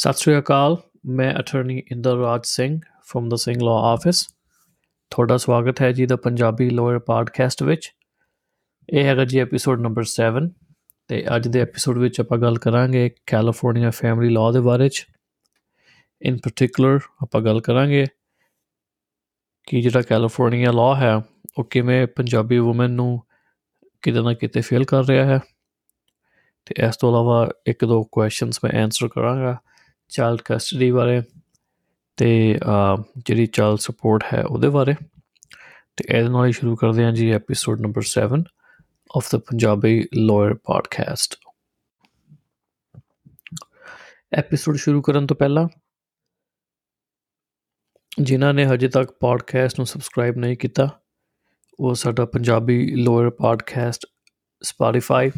ਸਤਿ ਸ਼੍ਰੀ ਅਕਾਲ, ਮੈਂ attorney Inderraj Singh firm ਦਾ Singh law office ਤੁਹਾਡਾ ਸਵਾਗਤ ਹੈ ਜੀ ਦਾ ਪੰਜਾਬੀ ਲਾਇਰ ਪੋਡਕਾਸਟ ਵਿੱਚ। ਇਹ ਹੈਗਾ ਜੀ ਐਪੀਸੋਡ ਨੰਬਰ 7 ਤੇ ਅੱਜ ਦੇ ਐਪੀਸੋਡ ਵਿੱਚ ਆਪਾਂ ਗੱਲ ਕਰਾਂਗੇ ਕੈਲੀਫੋਰਨੀਆ ਫੈਮਿਲੀ ਲਾਅ ਦੇ ਬਾਰੇ ਚ। ਇਨ ਪਾਰਟਿਕੂਲਰ ਆਪਾਂ ਗੱਲ ਕਰਾਂਗੇ ਕਿ ਜਿਹੜਾ ਕੈਲੀਫੋਰਨੀਆ ਲਾਅ ਹੈ, ਉਹ ਕਿਵੇਂ ਪੰਜਾਬੀ ਔਮਨ ਨੂੰ ਕਿਤੇ ਨਾ ਕਿਤੇ ਫੇਲ ਕਰ ਰਿਹਾ ਹੈ। ਤੇ ਇਸ ਤੋਂ ਇਲਾਵਾ ਇੱਕ ਦੋ ਕੁਐਸਚਨਸ ਮੈਂ ਆਨਸਰ ਕਰਾਂਗਾ। ਚਾਈਲਡ ਕਸਟਡੀ ਬਾਰੇ ਤੇ ਜਿਹੜੀ ਚਾਈਲਡ ਸਪੋਰਟ ਹੈ ਉਹਦੇ ਬਾਰੇ। ਤੇ ਇਹਦੇ ਨਾਲ ਹੀ ਸ਼ੁਰੂ ਕਰਦੇ ਹਾਂ ਜੀ episode number 7 of the Punjabi lawyer podcast episode ਸ਼ੁਰੂ ਕਰਨ ਤੋਂ ਪਹਿਲਾਂ, ਜਿਨ੍ਹਾਂ ਨੇ ਹਜੇ ਤੱਕ ਪੋਡਕਾਸਟ ਨੂੰ ਸਬਸਕ੍ਰਾਈਬ ਨਹੀਂ ਕੀਤਾ, ਉਹ ਸਾਡਾ ਪੰਜਾਬੀ ਲਾਇਰ ਪੋਡਕਾਸਟ ਸਪੋਟੀਫਾਈ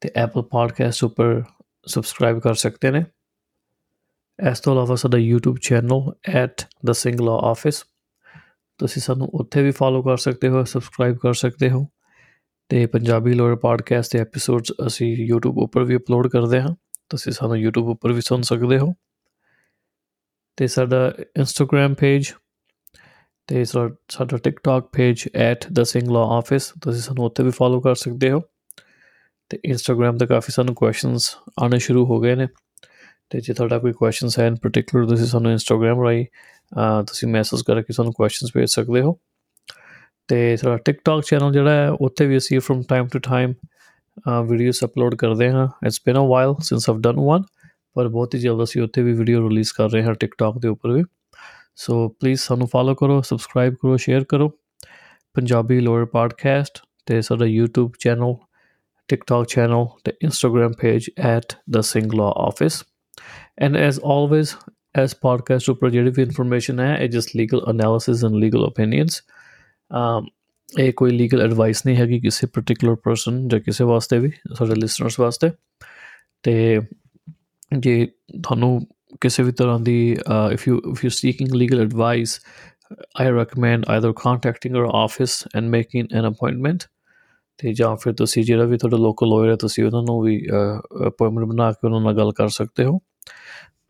ਤੇ ਐਪਲ ਪੋਡਕਾਸਟ ਉੱਪਰ ਸਬਸਕ੍ਰਾਈਬ ਕਰ ਸਕਦੇ ਨੇ। ਇਸ ਤੋਂ ਇਲਾਵਾ ਸਾਡਾ YouTube ਚੈਨਲ @thesinglawoffice ਤੁਸੀਂ ਸਾਨੂੰ ਉੱਥੇ ਵੀ ਫਾਲੋ ਕਰ ਸਕਦੇ ਹੋ ਸਬਸਕ੍ਰਾਈਬ ਕਰ ਸਕਦੇ ਹੋ। ਤੇ ਪੰਜਾਬੀ ਲੋਅਰ ਪੋਡਕਾਸਟ ਦੇ ਐਪੀਸੋਡਸ ਅਸੀਂ YouTube ਉੱਪਰ ਵੀ ਅਪਲੋਡ ਕਰਦੇ ਹਾਂ। ਤੁਸੀਂ ਸਾਨੂੰ YouTube ਉੱਪਰ ਵੀ ਸੁਣ ਸਕਦੇ ਹੋ। ਤੇ ਸਾਡਾ Instagram ਪੇਜ ਤੇ ਸਾਡਾ TikTok ਪੇਜ @thesinglawoffice ਤੁਸੀਂ ਸਾਨੂੰ ਉੱਥੇ ਵੀ ਫਾਲੋ ਕਰ ਸਕਦੇ ਹੋ। ਤੇ ਇੰਸਟਾਗ੍ਰam ਤੇ ਕਾਫੀ ਸਾਨੂੰ ਕੁਐਸਚਨਸ ਆਣੇ ਸ਼ੁਰੂ ਹੋ ਗਏ ਨੇ। ਤੇ ਜੇ ਤੁਹਾਡਾ ਕੋਈ ਕੁਐਸਚਨਸ ਹੈ ਇਨ ਪਾਰਟਿਕੂਲਰ ਤੁਸੀਂ ਸਾਨੂੰ ਇੰਸਟਾਗ੍ਰam ਰਾਈ ਤੁਸੀਂ ਮੈਸੇਜ ਕਰਕੇ ਸਾਨੂੰ ਕੁਐਸਚਨਸ ਭੇਜ ਸਕਦੇ ਹੋ। ਤੇ ਸਾਡਾ ਟਿਕਟੌਕ ਚੈਨਲ ਜਿਹੜਾ ਹੈ ਉੱਥੇ ਵੀ ਅਸੀਂ firm time to time videos upload ਕਰਦੇ ਹਾਂ। It's been a while since I've done one ਪਰ ਬਹੁਤ ਹੀ ਜਲਦ ਅਸੀਂ ਉੱਥੇ ਵੀ ਵੀਡੀਓ ਰਿਲੀਜ਼ ਕਰ ਰਹੇ ਹਾਂ ਟਿਕਟੌਕ ਦੇ ਉੱਪਰ ਵੀ। ਸੋ ਪਲੀਜ਼ ਸਾਨੂੰ ਫਾਲੋ ਕਰੋ ਸਬਸਕ੍ਰਾਈਬ ਕਰੋ ਸ਼ੇਅਰ ਕਰੋ। ਪੰਜਾਬੀ ਲੋਅਰ ਪੋਡਕਾਸਟ ਤੇ ਸਾਡਾ YouTube channel TikTok channel, the Instagram page at the Singlaw Office. And as always, as podcast ਉੱਪਰ ਜਿਹੜੀ ਵੀ ਇਨਫੋਰਮੇਸ਼ਨ ਹੈ ਇਹ just legal analysis and legal opinions um ਇਹ ਕੋਈ ਲੀਗਲ ਐਡਵਾਈਸ ਨਹੀਂ ਹੈਗੀ ਕਿਸੇ ਪਾਰਟਿਕੂਲਰ ਪਰਸਨ ਜਾਂ ਕਿਸੇ ਵਾਸਤੇ ਵੀ ਸਾਡੇ ਲਿਸਨਰਸ ਵਾਸਤੇ ਤੇ ਜੇ ਤੁਹਾਨੂੰ ਕਿਸੇ ਵੀ ਤਰ੍ਹਾਂ ਦੀ if you if you seeking legal advice I recommend either contacting our office and making an appointment ਤੇ ਜਾਂ ਫਿਰ ਤੁਸੀਂ ਜਿਹੜਾ ਵੀ ਤੁਹਾਡਾ ਲੋਕਲ ਲਾਇਰ ਹੈ, ਤੁਸੀਂ ਉਹਨਾਂ ਨੂੰ ਵੀ ਅਪਾਇੰਟਮੈਂਟ ਬਣਾ ਕੇ ਉਹਨਾਂ ਨਾਲ ਗੱਲ ਕਰ ਸਕਦੇ ਹੋ।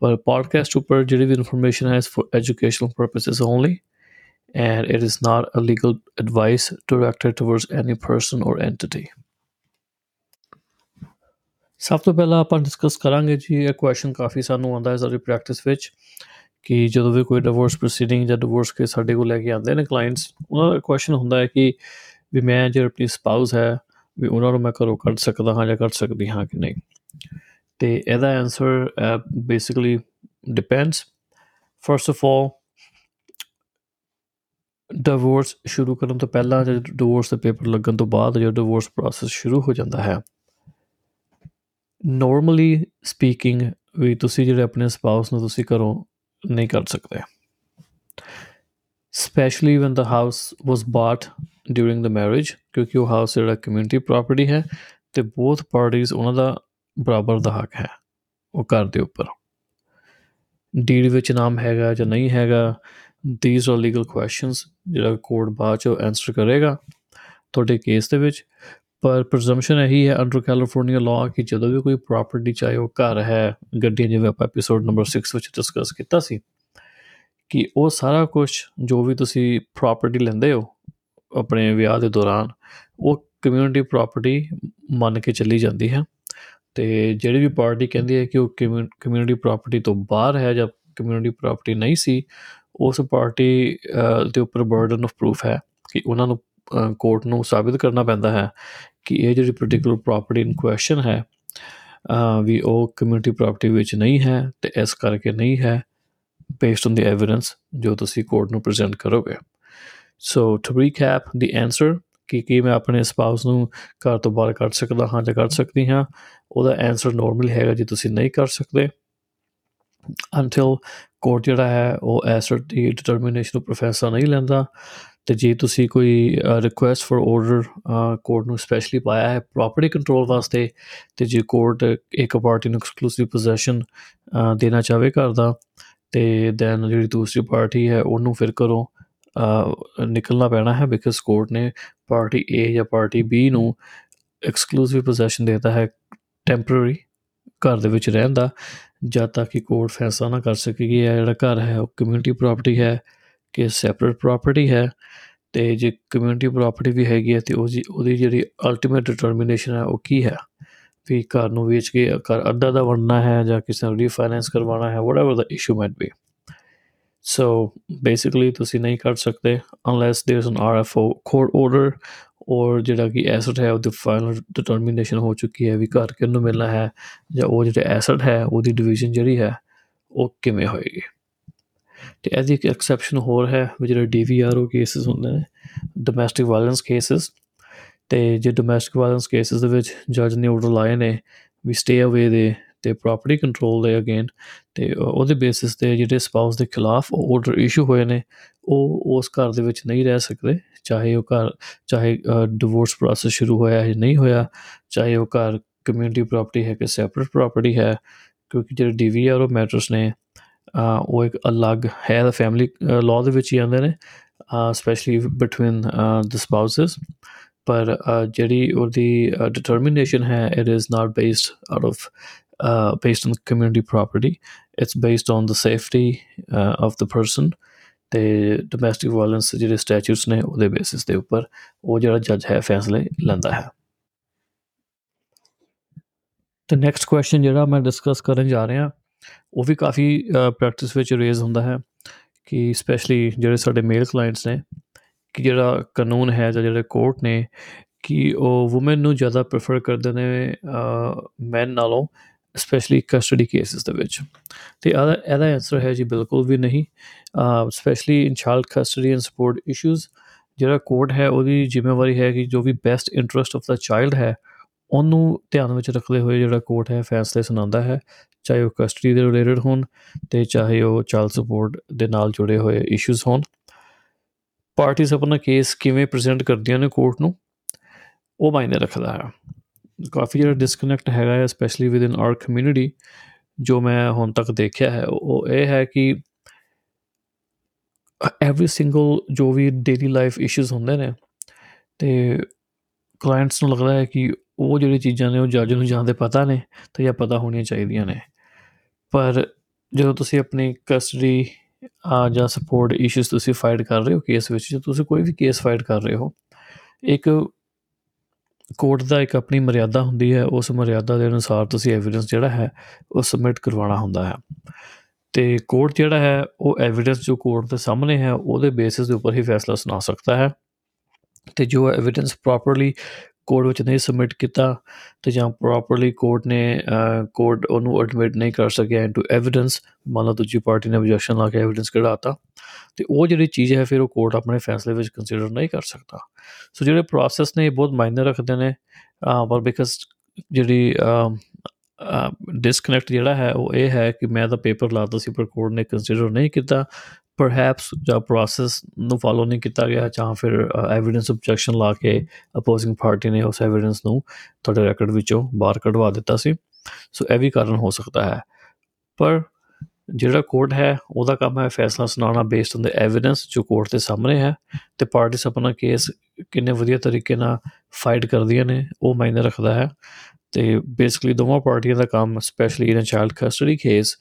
ਪਰ ਪੋਡਕਾਸਟ ਉੱਪਰ ਜਿਹੜੀ ਵੀ ਇਨਫੋਰਮੇਸ਼ਨ ਹੈ, ਇਸ for educational purposes only and it is not a legal advice directed towards any person or entity. ਸਭ ਤੋਂ ਪਹਿਲਾਂ ਆਪਾਂ ਡਿਸਕਸ ਕਰਾਂਗੇ ਜੀ, ਇਹ ਕੁਐਸਚਨ ਕਾਫੀ ਸਾਨੂੰ ਆਉਂਦਾ ਹੈ ਸਾਡੀ ਪ੍ਰੈਕਟਿਸ ਵਿੱਚ, ਕਿ ਜਦੋਂ ਵੀ ਕੋਈ ਡਿਵੋਰਸ ਪ੍ਰੋਸੀਡਿੰਗ ਜਾਂ ਡਿਵੋਰਸ ਕੇ ਸਾਡੇ ਕੋਲ ਲੈ ਕੇ ਆਉਂਦੇ ਨੇ ਕਲਾਇੰਟਸ ਉਹਨਾਂ ਦਾ ਕੁਐਸਚਨ ਹੁੰਦਾ ਹੈ ਕਿ ਵੀ ਮੈਂ ਜੇ ਆਪਣੀ ਸਪਾਊਸ ਹੈ, ਵੀ ਉਹਨਾਂ ਨੂੰ ਮੈਂ ਘਰੋਂ ਕੱਢ ਸਕਦਾ ਹਾਂ ਜਾਂ ਕੱਢ ਸਕਦੀ ਹਾਂ ਕਿ ਨਹੀਂ। ਤੇ ਇਹਦਾ answer basically depends first of all divorce ਸ਼ੁਰੂ ਕਰਨ ਤੋਂ ਪਹਿਲਾਂ ਜਾਂ ਡਿਵੋਰਸ ਦੇ ਪੇਪਰ ਲੱਗਣ ਤੋਂ ਬਾਅਦ ਜਿਹੜਾ ਡਿਵੋਰਸ ਪ੍ਰੋਸੈਸ ਸ਼ੁਰੂ ਹੋ ਜਾਂਦਾ ਹੈ। ਨਾਰਮਲੀ ਸਪੀਕਿੰਗ ਵੀ ਤੁਸੀਂ ਜਿਹੜੇ ਆਪਣੇ ਸਪਾਊਸ ਨੂੰ ਤੁਸੀਂ ਘਰੋਂ ਨਹੀਂ ਕੱਢ ਸਕਦੇ। Specially when the house was bought during the marriage ਕਿਉਂਕਿ ਉਹ ਹਾਊਸ ਜਿਹੜਾ ਕਮਿਊਨਿਟੀ ਪ੍ਰਾਪਰਟੀ ਹੈ ਤੇ ਬੋਥ ਪਾਰਟੀਆਂ ਉਹਨਾਂ ਦਾ ਬਰਾਬਰ ਦਾ ਹੱਕ ਹੈ, ਉਹ ਘਰ ਦੇ ਉੱਪਰ। ਡੀਡ ਵਿੱਚ ਨਾਮ ਹੈਗਾ ਜਾਂ ਨਹੀਂ ਹੈਗਾ ਥੀਸ ਆਰ ਲੀਗਲ ਕੁਐਸਚਨਸ ਜਿਹੜਾ ਕੋਰਟ ਬਾਅਦ ਚ ਆਨਸਰ ਕਰੇਗਾ ਤੁਹਾਡੇ ਕੇਸ ਦੇ ਵਿੱਚ। ਪਰ ਪ੍ਰੈਜ਼ੰਪਸ਼ਨ ਇਹੀ ਹੈ ਅੰਡਰ ਕੈਲੀਫੋਰਨੀਆ ਲਾਅ ਕਿ ਜਦੋਂ ਵੀ ਕੋਈ ਪ੍ਰਾਪਰਟੀ ਚਾਹੇ ਉਹ ਘਰ ਹੈ, ਗੱਡੀਆਂ ਜਿਵੇਂ ਆਪਾਂ ਐਪੀਸੋਡ ਨੰਬਰ 6 ਵਿੱਚ ਡਿਸਕਸ ਕੀਤਾ ਸੀ, ਕਿ ਉਹ ਸਾਰਾ ਕੁਝ ਜੋ ਵੀ ਤੁਸੀਂ ਪ੍ਰਾਪਰਟੀ ਲੈਂਦੇ ਹੋ ਆਪਣੇ ਵਿਆਹ ਦੇ ਦੌਰਾਨ ਉਹ ਕਮਿਊਨਿਟੀ ਪ੍ਰਾਪਰਟੀ ਮੰਨ ਕੇ ਚੱਲੀ ਜਾਂਦੀ ਹੈ ਤੇ ਜਿਹੜੀ ਵੀ ਪਾਰਟੀ ਕਹਿੰਦੀ ਹੈ ਕਿ ਉਹ ਕਮਿਊਨਿਟੀ ਪ੍ਰਾਪਰਟੀ ਤੋਂ ਬਾਹਰ ਹੈ ਜਾਂ ਕਮਿਊਨਿਟੀ ਪ੍ਰਾਪਰਟੀ ਨਹੀਂ ਸੀ, ਉਸ ਪਾਰਟੀ ਦੇ ਉੱਪਰ ਬਰਡਨ ਆਫ ਪ੍ਰੂਫ ਹੈ ਕਿ ਉਹਨਾਂ ਨੂੰ ਕੋਰਟ ਨੂੰ ਸਾਬਿਤ ਕਰਨਾ ਪੈਂਦਾ ਹੈ ਕਿ ਇਹ ਜਿਹੜੀ ਪਾਰਟਿਕੂਲਰ ਪ੍ਰਾਪਰਟੀ ਇਨ ਕੁਐਸਚਨ ਹੈ ਵੀ ਉਹ ਕਮਿਊਨਿਟੀ ਪ੍ਰਾਪਰਟੀ ਵਿੱਚ ਨਹੀਂ ਹੈ ਤੇ ਇਸ ਕਰਕੇ ਨਹੀਂ ਹੈ ਬੇਸਡ ਔਨ ਦੀ ਐਵੀਡੈਂਸ ਜੋ ਤੁਸੀਂ ਕੋਰਟ ਨੂੰ ਪ੍ਰੈਜ਼ੈਂਟ ਕਰੋਗੇ। So to recap the answer ਕਿ ਕੀ ਮੈਂ ਆਪਣੇ ਸਪਾਊਸ ਨੂੰ ਘਰ ਤੋਂ ਬਾਹਰ ਕੱਢ ਸਕਦਾ ਹਾਂ ਜਾਂ ਕੱਢ ਸਕਦੀ ਹਾਂ, ਉਹਦਾ ਆਨਸਰ ਨਾਰਮਲ ਹੈਗਾ ਜੇ ਤੁਸੀਂ ਨਹੀਂ ਕਰ ਸਕਦੇ। ਅੰਟਿਲ ਕੋਰਟ ਜਿਹੜਾ ਹੈ, ਉਹ ਐਸਰ ਦੀ ਡਿਟਰਮੀਨੇਸ਼ਨ ਨੂੰ ਪ੍ਰੋਫੈਸਰ ਨਹੀਂ ਲੈਂਦਾ। ਤੇ ਜੇ ਤੁਸੀਂ ਕੋਈ ਰਿਕੁਐਸਟ ਫॉर ਆਰਡਰ ਕੋਰਟ ਨੂੰ ਸਪੈਸ਼ਲੀ ਪਾਇਆ ਹੈ ਪ੍ਰਾਪਰਟੀ ਕੰਟਰੋਲ ਵਾਸਤੇ, ਤੇ ਜੇ ਕੋਰਟ ਇੱਕ ਪਾਰਟੀ ਨੂੰ ਐਕਸਕਲੂਸਿਵ ਪੋਜੀਸ਼ਨ ਦੇਣਾ ਚਾਹਵੇ ਘਰ ਦਾ, ਤੇ ਦੈਨ ਜਿਹੜੀ ਦੂਸਰੀ ਪਾਰਟੀ ਹੈ, ਉਹਨੂੰ ਫਿਰ ਕਰੋ। ਨਿਕਲਣਾ ਪੈਣਾ ਹੈ ਬਿਕਾਜ਼ ਕੋਰਟ ਨੇ ਪਾਰਟੀ A ਜਾਂ ਪਾਰਟੀ B ਨੂੰ ਐਕਸਕਲੂਸਿਵ ਪੋਜੀਸ਼ਨ ਦਿੱਤਾ ਹੈ ਟੈਂਪਰੇਰੀ ਘਰ ਦੇ ਵਿੱਚ ਰਹਿਣ ਦਾ, ਜਦ ਤੱਕ ਕਿ ਕੋਰਟ ਫੈਸਲਾ ਨਾ ਕਰ ਸਕੇ ਕਿ ਇਹ ਜਿਹੜਾ ਘਰ ਹੈ, ਉਹ ਕਮਿਊਨਿਟੀ ਪ੍ਰਾਪਰਟੀ ਹੈ ਕਿ ਸੈਪਰੇਟ ਪ੍ਰਾਪਰਟੀ ਹੈ ਤੇ ਜੇ ਕਮਿਊਨਿਟੀ ਪ੍ਰਾਪਰਟੀ ਵੀ ਹੈਗੀ ਹੈ ਤੇ ਉਹ ਜੀ, ਉਹਦੀ ਜਿਹੜੀ ਅਲਟੀਮੇਟ ਡਿਟਰਮੀਨੇਸ਼ਨ ਹੈ, ਉਹ ਕੀ ਹੈ? ਵੀ ਘਰ ਨੂੰ ਵੇਚ ਕੇ ਘਰ ਅੱਧਾ ਦਾ ਵੰਡਣਾ ਹੈ ਜਾਂ ਕਿਸੇ ਨੂੰ ਰੀਫਾਈਨੈਂਸ ਕਰਵਾਉਣਾ ਹੈ whatever the issue might be So, basically, ਤੁਸੀਂ ਨਹੀਂ ਕਰ ਸਕਦੇ unless there's an RFO court order ਔਰ ਜਿਹੜਾ ਕਿ ਐਸਟ ਹੈ, ਉਹਦੀ ਫਾਈਨਲ ਡਿਟਰਮੀਨੇਸ਼ਨ ਹੋ ਚੁੱਕੀ ਹੈ ਵੀ ਘਰ ਕਿਹਨੂੰ ਮਿਲਣਾ ਹੈ ਜਾਂ ਉਹ ਜਿਹੜਾ ਐਸਟ ਹੈ, ਉਹਦੀ ਡਿਵੀਜ਼ਨ ਜਿਹੜੀ ਹੈ, ਉਹ ਕਿਵੇਂ ਹੋਏਗੀ। ਤੇ ਐਜ਼ ਇੱਕ ਐਕਸੈਪਸ਼ਨ ਹੋਰ ਹੈ ਜਿਹੜੇ ਡੀਵੀਆਰਓ ਕੇਸਸ ਹੁੰਦੇ ਨੇ ਡੋਮੈਸਟਿਕ ਵਾਇਲੈਂਸ ਕੇਸਸ ਤੇ ਜੇ ਡੋਮੈਸਟਿਕ ਵਾਇਲੈਂਸ ਕੇਸਸ ਦੇ ਵਿੱਚ ਜੱਜ ਨੇ ਆਰਡਰ ਲਾਏ ਨੇ ਵੀ ਸਟੇ ਅਵੇ ਦੇ ਤੇ ਪ੍ਰਾਪਰਟੀ ਕੰਟਰੋਲ ਦੇ ਅਗੇਨ ਤੇ ਉਹਦੇ ਬੇਸਿਸ ਤੇ ਜਿਹੜੇ ਸਪਾਊਸ ਦੇ ਖਿਲਾਫ ਆਰਡਰ ਇਸ਼ੂ ਹੋਏ ਨੇ, ਉਹ ਉਸ ਘਰ ਦੇ ਵਿੱਚ ਨਹੀਂ ਰਹਿ ਸਕਦੇ, ਚਾਹੇ ਉਹ ਘਰ, ਚਾਹੇ ਡਿਵੋਰਸ ਪ੍ਰੋਸੈਸ ਸ਼ੁਰੂ ਹੋਇਆ ਹੈ ਨਹੀਂ ਹੋਇਆ, ਚਾਹੇ ਉਹ ਘਰ ਕਮਿਊਨਿਟੀ ਪ੍ਰਾਪਰਟੀ ਹੈ ਕਿ ਸੈਪਰੇਟ ਪ੍ਰਾਪਰਟੀ ਹੈ, ਕਿਉਂਕਿ ਜਿਹੜੇ ਡੀਵੀਆਰ ਉਹ ਮੈਟਰਸ ਨੇ ਉਹ ਇੱਕ ਅਲੱਗ ਹੈ ਦਾ ਫੈਮਿਲੀ ਲਾਅ ਦੇ ਵਿੱਚ ਹੀ ਆਉਂਦੇ ਨੇ ਸਪੈਸ਼ਲੀ ਬਿਟਵੀਨ ਦ ਸਪਾਊਸਸ ਪਰ ਜਿਹੜੀ ਉਹਦੀ ਡਿਟਰਮੀਨੇਸ਼ਨ ਹੈ it is not based out of based on community property it's based on the safety of the person ਤੇ ਡੋਮੈਸਟਿਕ ਵਾਇਲੈਂਸ ਜਿਹੜੇ ਸਟੈਚੂਟਸ ਨੇ ਉਹਦੇ ਬੇਸਿਸ ਦੇ ਉੱਪਰ ਉਹ ਜਿਹੜਾ ਜੱਜ ਹੈ ਫੈਸਲੇ ਲੈਂਦਾ ਹੈ ਤੇ ਨੈਕਸਟ ਕੁਐਸਚਨ ਜਿਹੜਾ ਮੈਂ ਡਿਸਕਸ ਕਰਨ ਜਾ ਰਿਹਾ ਉਹ ਵੀ ਕਾਫੀ ਪ੍ਰੈਕਟਿਸ ਵਿੱਚ ਰੇਜ਼ ਹੁੰਦਾ ਹੈ ਕਿ ਸਪੈਸ਼ਲੀ ਜਿਹੜੇ ਸਾਡੇ ਮੇਲ ਕਲਾਇੰਟਸ ਨੇ ਕਿ ਜਿਹੜਾ ਕਾਨੂੰਨ ਹੈ ਜਾਂ ਜਿਹੜੇ ਕੋਰਟ ਨੇ ਕਿ ਉਹ ਔਮਨ ਨੂੰ ਜ਼ਿਆਦਾ ਪ੍ਰੇਫਰ ਕਰਦੇ ਨੇ ਮੈਨ ਨਾਲੋਂ ਸਪੈਸ਼ਲੀ ਕਸਟਡੀ ਕੇਸਿਸ ਦੇ ਵਿੱਚ। ਤੇ ਇਹਦਾ ਇਹਦਾ ਆਨਸਰ ਹੈ ਜੀ ਬਿਲਕੁਲ ਵੀ ਨਹੀਂ। Specially in child custody and support issues ਜਿਹੜਾ ਕੋਰਟ ਹੈ ਉਹਦੀ ਜ਼ਿੰਮੇਵਾਰੀ ਹੈ ਕਿ ਜੋ ਵੀ best interest of the child ਹੈ, ਉਹਨੂੰ ਧਿਆਨ ਵਿੱਚ ਰੱਖਦੇ ਹੋਏ ਜਿਹੜਾ ਕੋਰਟ ਹੈ ਫੈਸਲੇ ਸੁਣਾਉਂਦਾ ਹੈ, ਚਾਹੇ ਉਹ ਕਸਟਡੀ ਦੇ ਰਿਲੇਟਡ ਹੋਣ ਤੇ ਚਾਹੇ ਉਹ ਚਾਈਲਡ ਸਪੋਰਟ ਦੇ ਨਾਲ ਜੁੜੇ ਹੋਏ ਇਸ਼ੂਜ਼ ਹੋਣ। ਪਾਰਟੀਆਂ ਆਪਣਾ ਕੇਸ ਕਿਵੇਂ ਪ੍ਰੈਜ਼ੈਂਟ ਕਰਦੀਆਂ ਨੇ ਕੋਰਟ ਨੂੰ, ਉਹ ਮਾਇਨੇ ਰੱਖਦਾ ਹੈ। ਕਾਫੀ ਜਿਹੜਾ ਡਿਸਕਨੈਕਟ ਹੈਗਾ ਹੈ specially with in our community ਜੋ ਮੈਂ ਹੁਣ ਤੱਕ ਦੇਖਿਆ ਹੈ, ਉਹ ਇਹ ਹੈ ਕਿ ਐਵਰੀ ਸਿੰਗਲ ਜੋ ਵੀ ਡੇਲੀ ਲਾਈਫ ਇਸ਼ੂਜ਼ ਹੁੰਦੇ ਨੇ, ਤੇ ਕਲਾਇੰਟਸ ਨੂੰ ਲੱਗਦਾ ਹੈ ਕਿ ਉਹ ਜਿਹੜੀ ਚੀਜ਼ਾਂ ਨੇ, ਉਹ ਜੱਜ ਨੂੰ ਜਾਂਦੇ ਪਤਾ ਨੇ ਤੇ ਜਾਂ ਪਤਾ ਹੋਣੀਆਂ ਚਾਹੀਦੀਆਂ ਨੇ। ਪਰ ਜਦੋਂ ਤੁਸੀਂ ਆਪਣੀ ਕਸਟਡੀ ਆ ਜਾਂ ਸਪੋਰਟ ਇਸ਼ੂਸ ਤੁਸੀਂ ਫਾਈਟ ਕਰ ਰਹੇ ਹੋ ਕੇਸ ਵਿੱਚ, ਜੇ ਤੁਸੀਂ ਕੋਈ ਵੀ ਕੇਸ ਫਾਈਟ ਕਰ ਰਹੇ ਹੋ, ਇੱਕ ਕੋਰਟ ਦਾ ਇੱਕ ਆਪਣੀ ਮਰਿਆਦਾ ਹੁੰਦੀ ਹੈ, ਉਸ ਮਰਿਆਦਾ ਦੇ ਅਨੁਸਾਰ ਤੁਸੀਂ ਐਵੀਡੈਂਸ ਜਿਹੜਾ ਹੈ, ਉਹ ਸਬਮਿਟ ਕਰਵਾਉਣਾ ਹੁੰਦਾ ਹੈ। ਤੇ ਕੋਰਟ ਜਿਹੜਾ ਹੈ, ਉਹ ਐਵੀਡੈਂਸ ਜੋ ਕੋਰਟ ਦੇ ਸਾਹਮਣੇ ਹੈ, ਉਹਦੇ ਬੇਸਿਸ ਦੇ ਉੱਪਰ ਹੀ ਫੈਸਲਾ ਸੁਣਾ ਸਕਦਾ ਹੈ। ਤੇ ਜੋ ਐਵੀਡੈਂਸ ਪ੍ਰੋਪਰਲੀ ਕੋਰਟ ਵਿੱਚ ਨਹੀਂ ਸਬਮਿਟ ਕੀਤਾ ਤੇ ਜਾਂ ਪ੍ਰੋਪਰਲੀ ਕੋਰਟ ਨੇ ਕੋਰਟ ਉਹਨੂੰ ਐਡਮਿਟ ਨਹੀਂ ਕਰ ਸਕਿਆ ਇਨਟੂ ਐਵੀਡੈਂਸ ਮੰਨ ਲਓ ਦੂਜੀ ਪਾਰਟੀ ਨੇ ਆਬਜੈਕਸ਼ਨ ਲਾ ਕੇ ਐਵੀਡੈਂਸ ਕਢਾਤਾ, ਤੇ ਉਹ ਜਿਹੜੀ ਚੀਜ਼ ਹੈ ਫਿਰ ਉਹ ਕੋਰਟ ਆਪਣੇ ਫੈਸਲੇ ਵਿੱਚ ਕੰਸੀਡਰ ਨਹੀਂ ਕਰ ਸਕਦਾ। ਸੋ ਜਿਹੜੇ ਪ੍ਰੋਸੈਸ ਨੇ ਬਹੁਤ ਮਾਇਨੇ ਰੱਖਦੇ ਨੇ ਪਰ ਬਿਕਾਜ਼ ਜਿਹੜੀ ਡਿਸਕਨੈਕਟ ਜਿਹੜਾ ਹੈ ਉਹ ਇਹ ਹੈ ਕਿ ਮੈਂ ਤਾਂ ਪੇਪਰ ਲਾਤਾ ਸੀ ਪਰ ਕੋਰਟ ਨੇ ਕੰਸੀਡਰ ਨਹੀਂ ਕੀਤਾ ਪਰਹੈਪਸ ਜਾਂ ਪ੍ਰੋਸੈਸ ਨੂੰ ਫਾਲੋ ਨਹੀਂ ਕੀਤਾ ਗਿਆ ਜਾਂ ਫਿਰ ਐਵੀਡੈਂਸ ਆਬਜੈਕਸ਼ਨ ਲਾ ਕੇ ਅਪੋਜ਼ਿੰਗ ਪਾਰਟੀ ਨੇ ਉਸ ਐਵੀਡੈਂਸ ਨੂੰ ਤੁਹਾਡੇ ਰੈਕੋਰਡ ਵਿੱਚੋਂ ਬਾਹਰ ਕਢਵਾ ਦਿੱਤਾ ਸੀ। ਸੋ ਇਹ ਵੀ ਕਾਰਨ ਹੋ ਸਕਦਾ ਹੈ। ਪਰ ਜਿਹੜਾ ਕੋਰਟ ਹੈ, ਉਹਦਾ ਕੰਮ ਹੈ ਫੈਸਲਾ ਸੁਣਾਉਣਾ ਬੇਸਡ ਔਨ ਦ ਐਵੀਡੈਂਸ ਜੋ ਕੋਰਟ ਦੇ ਸਾਹਮਣੇ ਹੈ ਤੇ ਪਾਰਟੀਸ ਆਪਣਾ ਕੇਸ ਕਿੰਨੇ ਵਧੀਆ ਤਰੀਕੇ ਨਾਲ ਫਾਈਟ ਕਰਦੀਆਂ ਨੇ, ਉਹ ਮਾਇਨੇ ਰੱਖਦਾ ਹੈ। ਤੇ ਬੇਸਿਕਲੀ ਦੋਵਾਂ ਪਾਰਟੀਆਂ ਦਾ ਕੰਮ specially in a child custody case